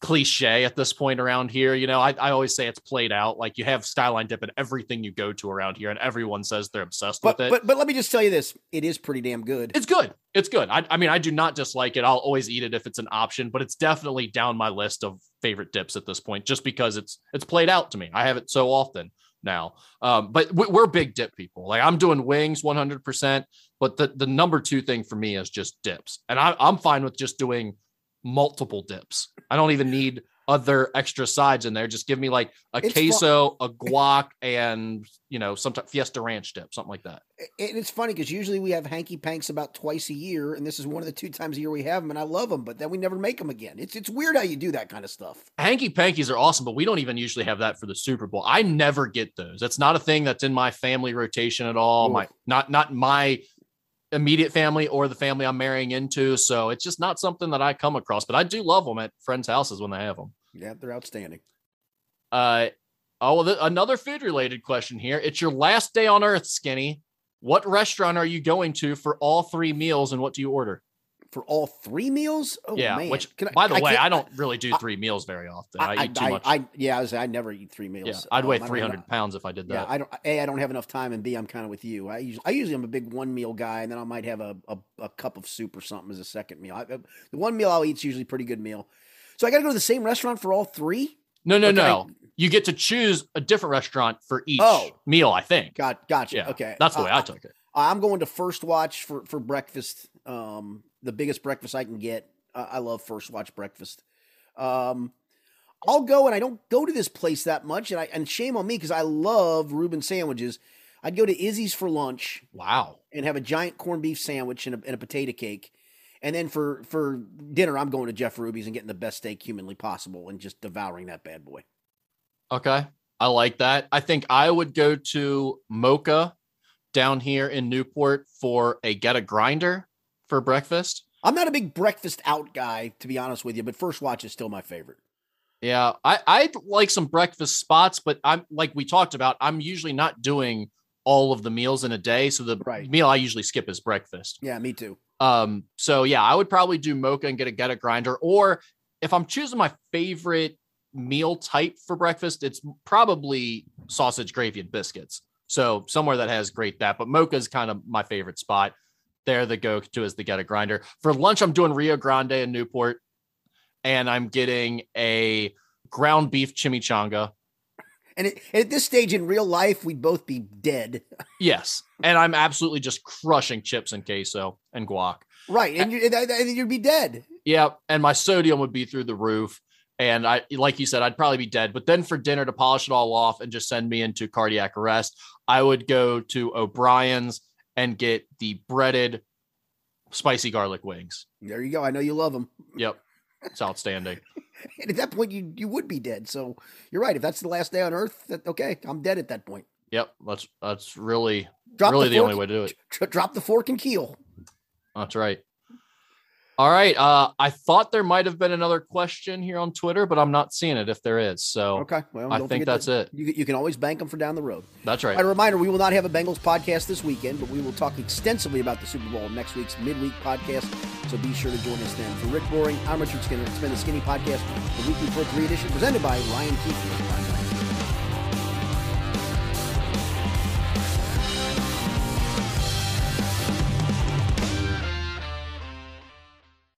cliche at this point around here. You know, I, I always say it's played out. Like you have Skyline Dip in everything you go to around here, and everyone says they're obsessed But with it. but but let me just tell you this: it is pretty damn good. it's good. It's good. I, I mean, I do not dislike it. I'll always eat it if it's an option, but it's definitely down my list of favorite dips at this point, just because it's it's played out to me. I have it so often now. Um, but we- we're big dip people. Like I'm doing wings 100%, but the the number two thing for me is just dips, and I, I'm fine with just doing multiple dips. I don't even need other extra sides in there. Just give me like a It's queso, a guac, and you know, some Fiesta Ranch dip, something like that. And it's funny because usually we have hanky panks about twice a year, and this is one of the two times a year we have them, and I love them. But then we never make them again. It's it's weird how you do that kind of stuff. Hanky pankies are awesome, but we don't even usually have that for the Super Bowl. I never get those. That's not a thing that's in my family rotation at all. My not not my immediate family or the family I'm marrying into. So it's just not something that I come across. But I do love them at friends' houses when they have them. Yeah, they're outstanding. Uh, oh, well, th- another food related question here. It's your last day on Earth, Skinny. What restaurant are you going to for all three meals, and what do you order? For all three meals? Oh yeah, man! which Can I- by the way, I don't really do I- three meals very often. I, eat too I, much. I, yeah, I, was, I never eat three meals. yeah, I'd weigh Um, I don't three hundred pounds if I did that. Yeah. I don't. A, I don't have enough time, and B, I'm kind of with you. I usually, I usually am a big one meal guy, and then I might have a, a, a cup of soup or something as a second meal. I, the one meal I'll eat is usually a pretty good meal. So I got to go to the same restaurant for all three. No, no, Okay. no. You get to choose a different restaurant for each Oh. meal, I think. Got, gotcha. Yeah. Okay, That's the way Uh, I took it. I'm going to First Watch for for breakfast. Um, the biggest breakfast I can get. Uh, I love First Watch breakfast. Um, I'll go, and I don't go to this place that much, and I and shame on me because I love Reuben sandwiches. I'd go to Izzy's for lunch Wow. and have a giant corned beef sandwich and a, and a potato cake, and then for for dinner, I'm going to Jeff Ruby's and getting the best steak humanly possible and just devouring that bad boy. Okay. I like that. I think I would go to Mokka down here in Newport for a get a grinder for breakfast. I'm not a big breakfast out guy, to be honest with you, but First Watch is still my favorite. Yeah, I I like some breakfast spots, but I'm like we talked about. I'm usually not doing all of the meals in a day, so the Right. meal I usually skip is breakfast. Yeah, me too. Um, so yeah, I would probably do Mokka and get a get a grinder. Or if I'm choosing my favorite meal type for breakfast, it's probably sausage, gravy, and biscuits. So somewhere that has great that. But Mokka is kind of my favorite spot. There, the go to is the get a grinder. For lunch, I'm doing Rio Grande in Newport, and I'm getting a ground beef chimichanga. And, it, and at this stage in real life, we'd both be dead. Yes, and I'm absolutely just crushing chips and queso and guac. Right. And, you, and, and you'd be dead. Yeah, and my sodium would be through the roof. And I, like you said, I'd probably be dead. But then for dinner to polish it all off and just send me into cardiac arrest, I would go to O'Bryon's and get the breaded spicy garlic wings. There you go. I know you love them. Yep. It's outstanding. and at that point, you you would be dead. So you're right. If that's the last day on Earth, that okay, I'm dead at that point. Yep. That's that's really Drop really the, the, only way to do it. drop the fork and keel. That's right. All right. Uh, I thought there might have been another question here on Twitter, but I'm not seeing it if there is. So Okay. Well, I think that's to- it. You, you can always bank them for down the road. That's right. A reminder: we will not have a Bengals podcast this weekend, but we will talk extensively about the Super Bowl next week's midweek podcast. So be sure to join us then. For Rick Broering, I'm Richard Skinner. It's been the Skinny Podcast, the weekly 4 3 edition presented by Ryan Keefe.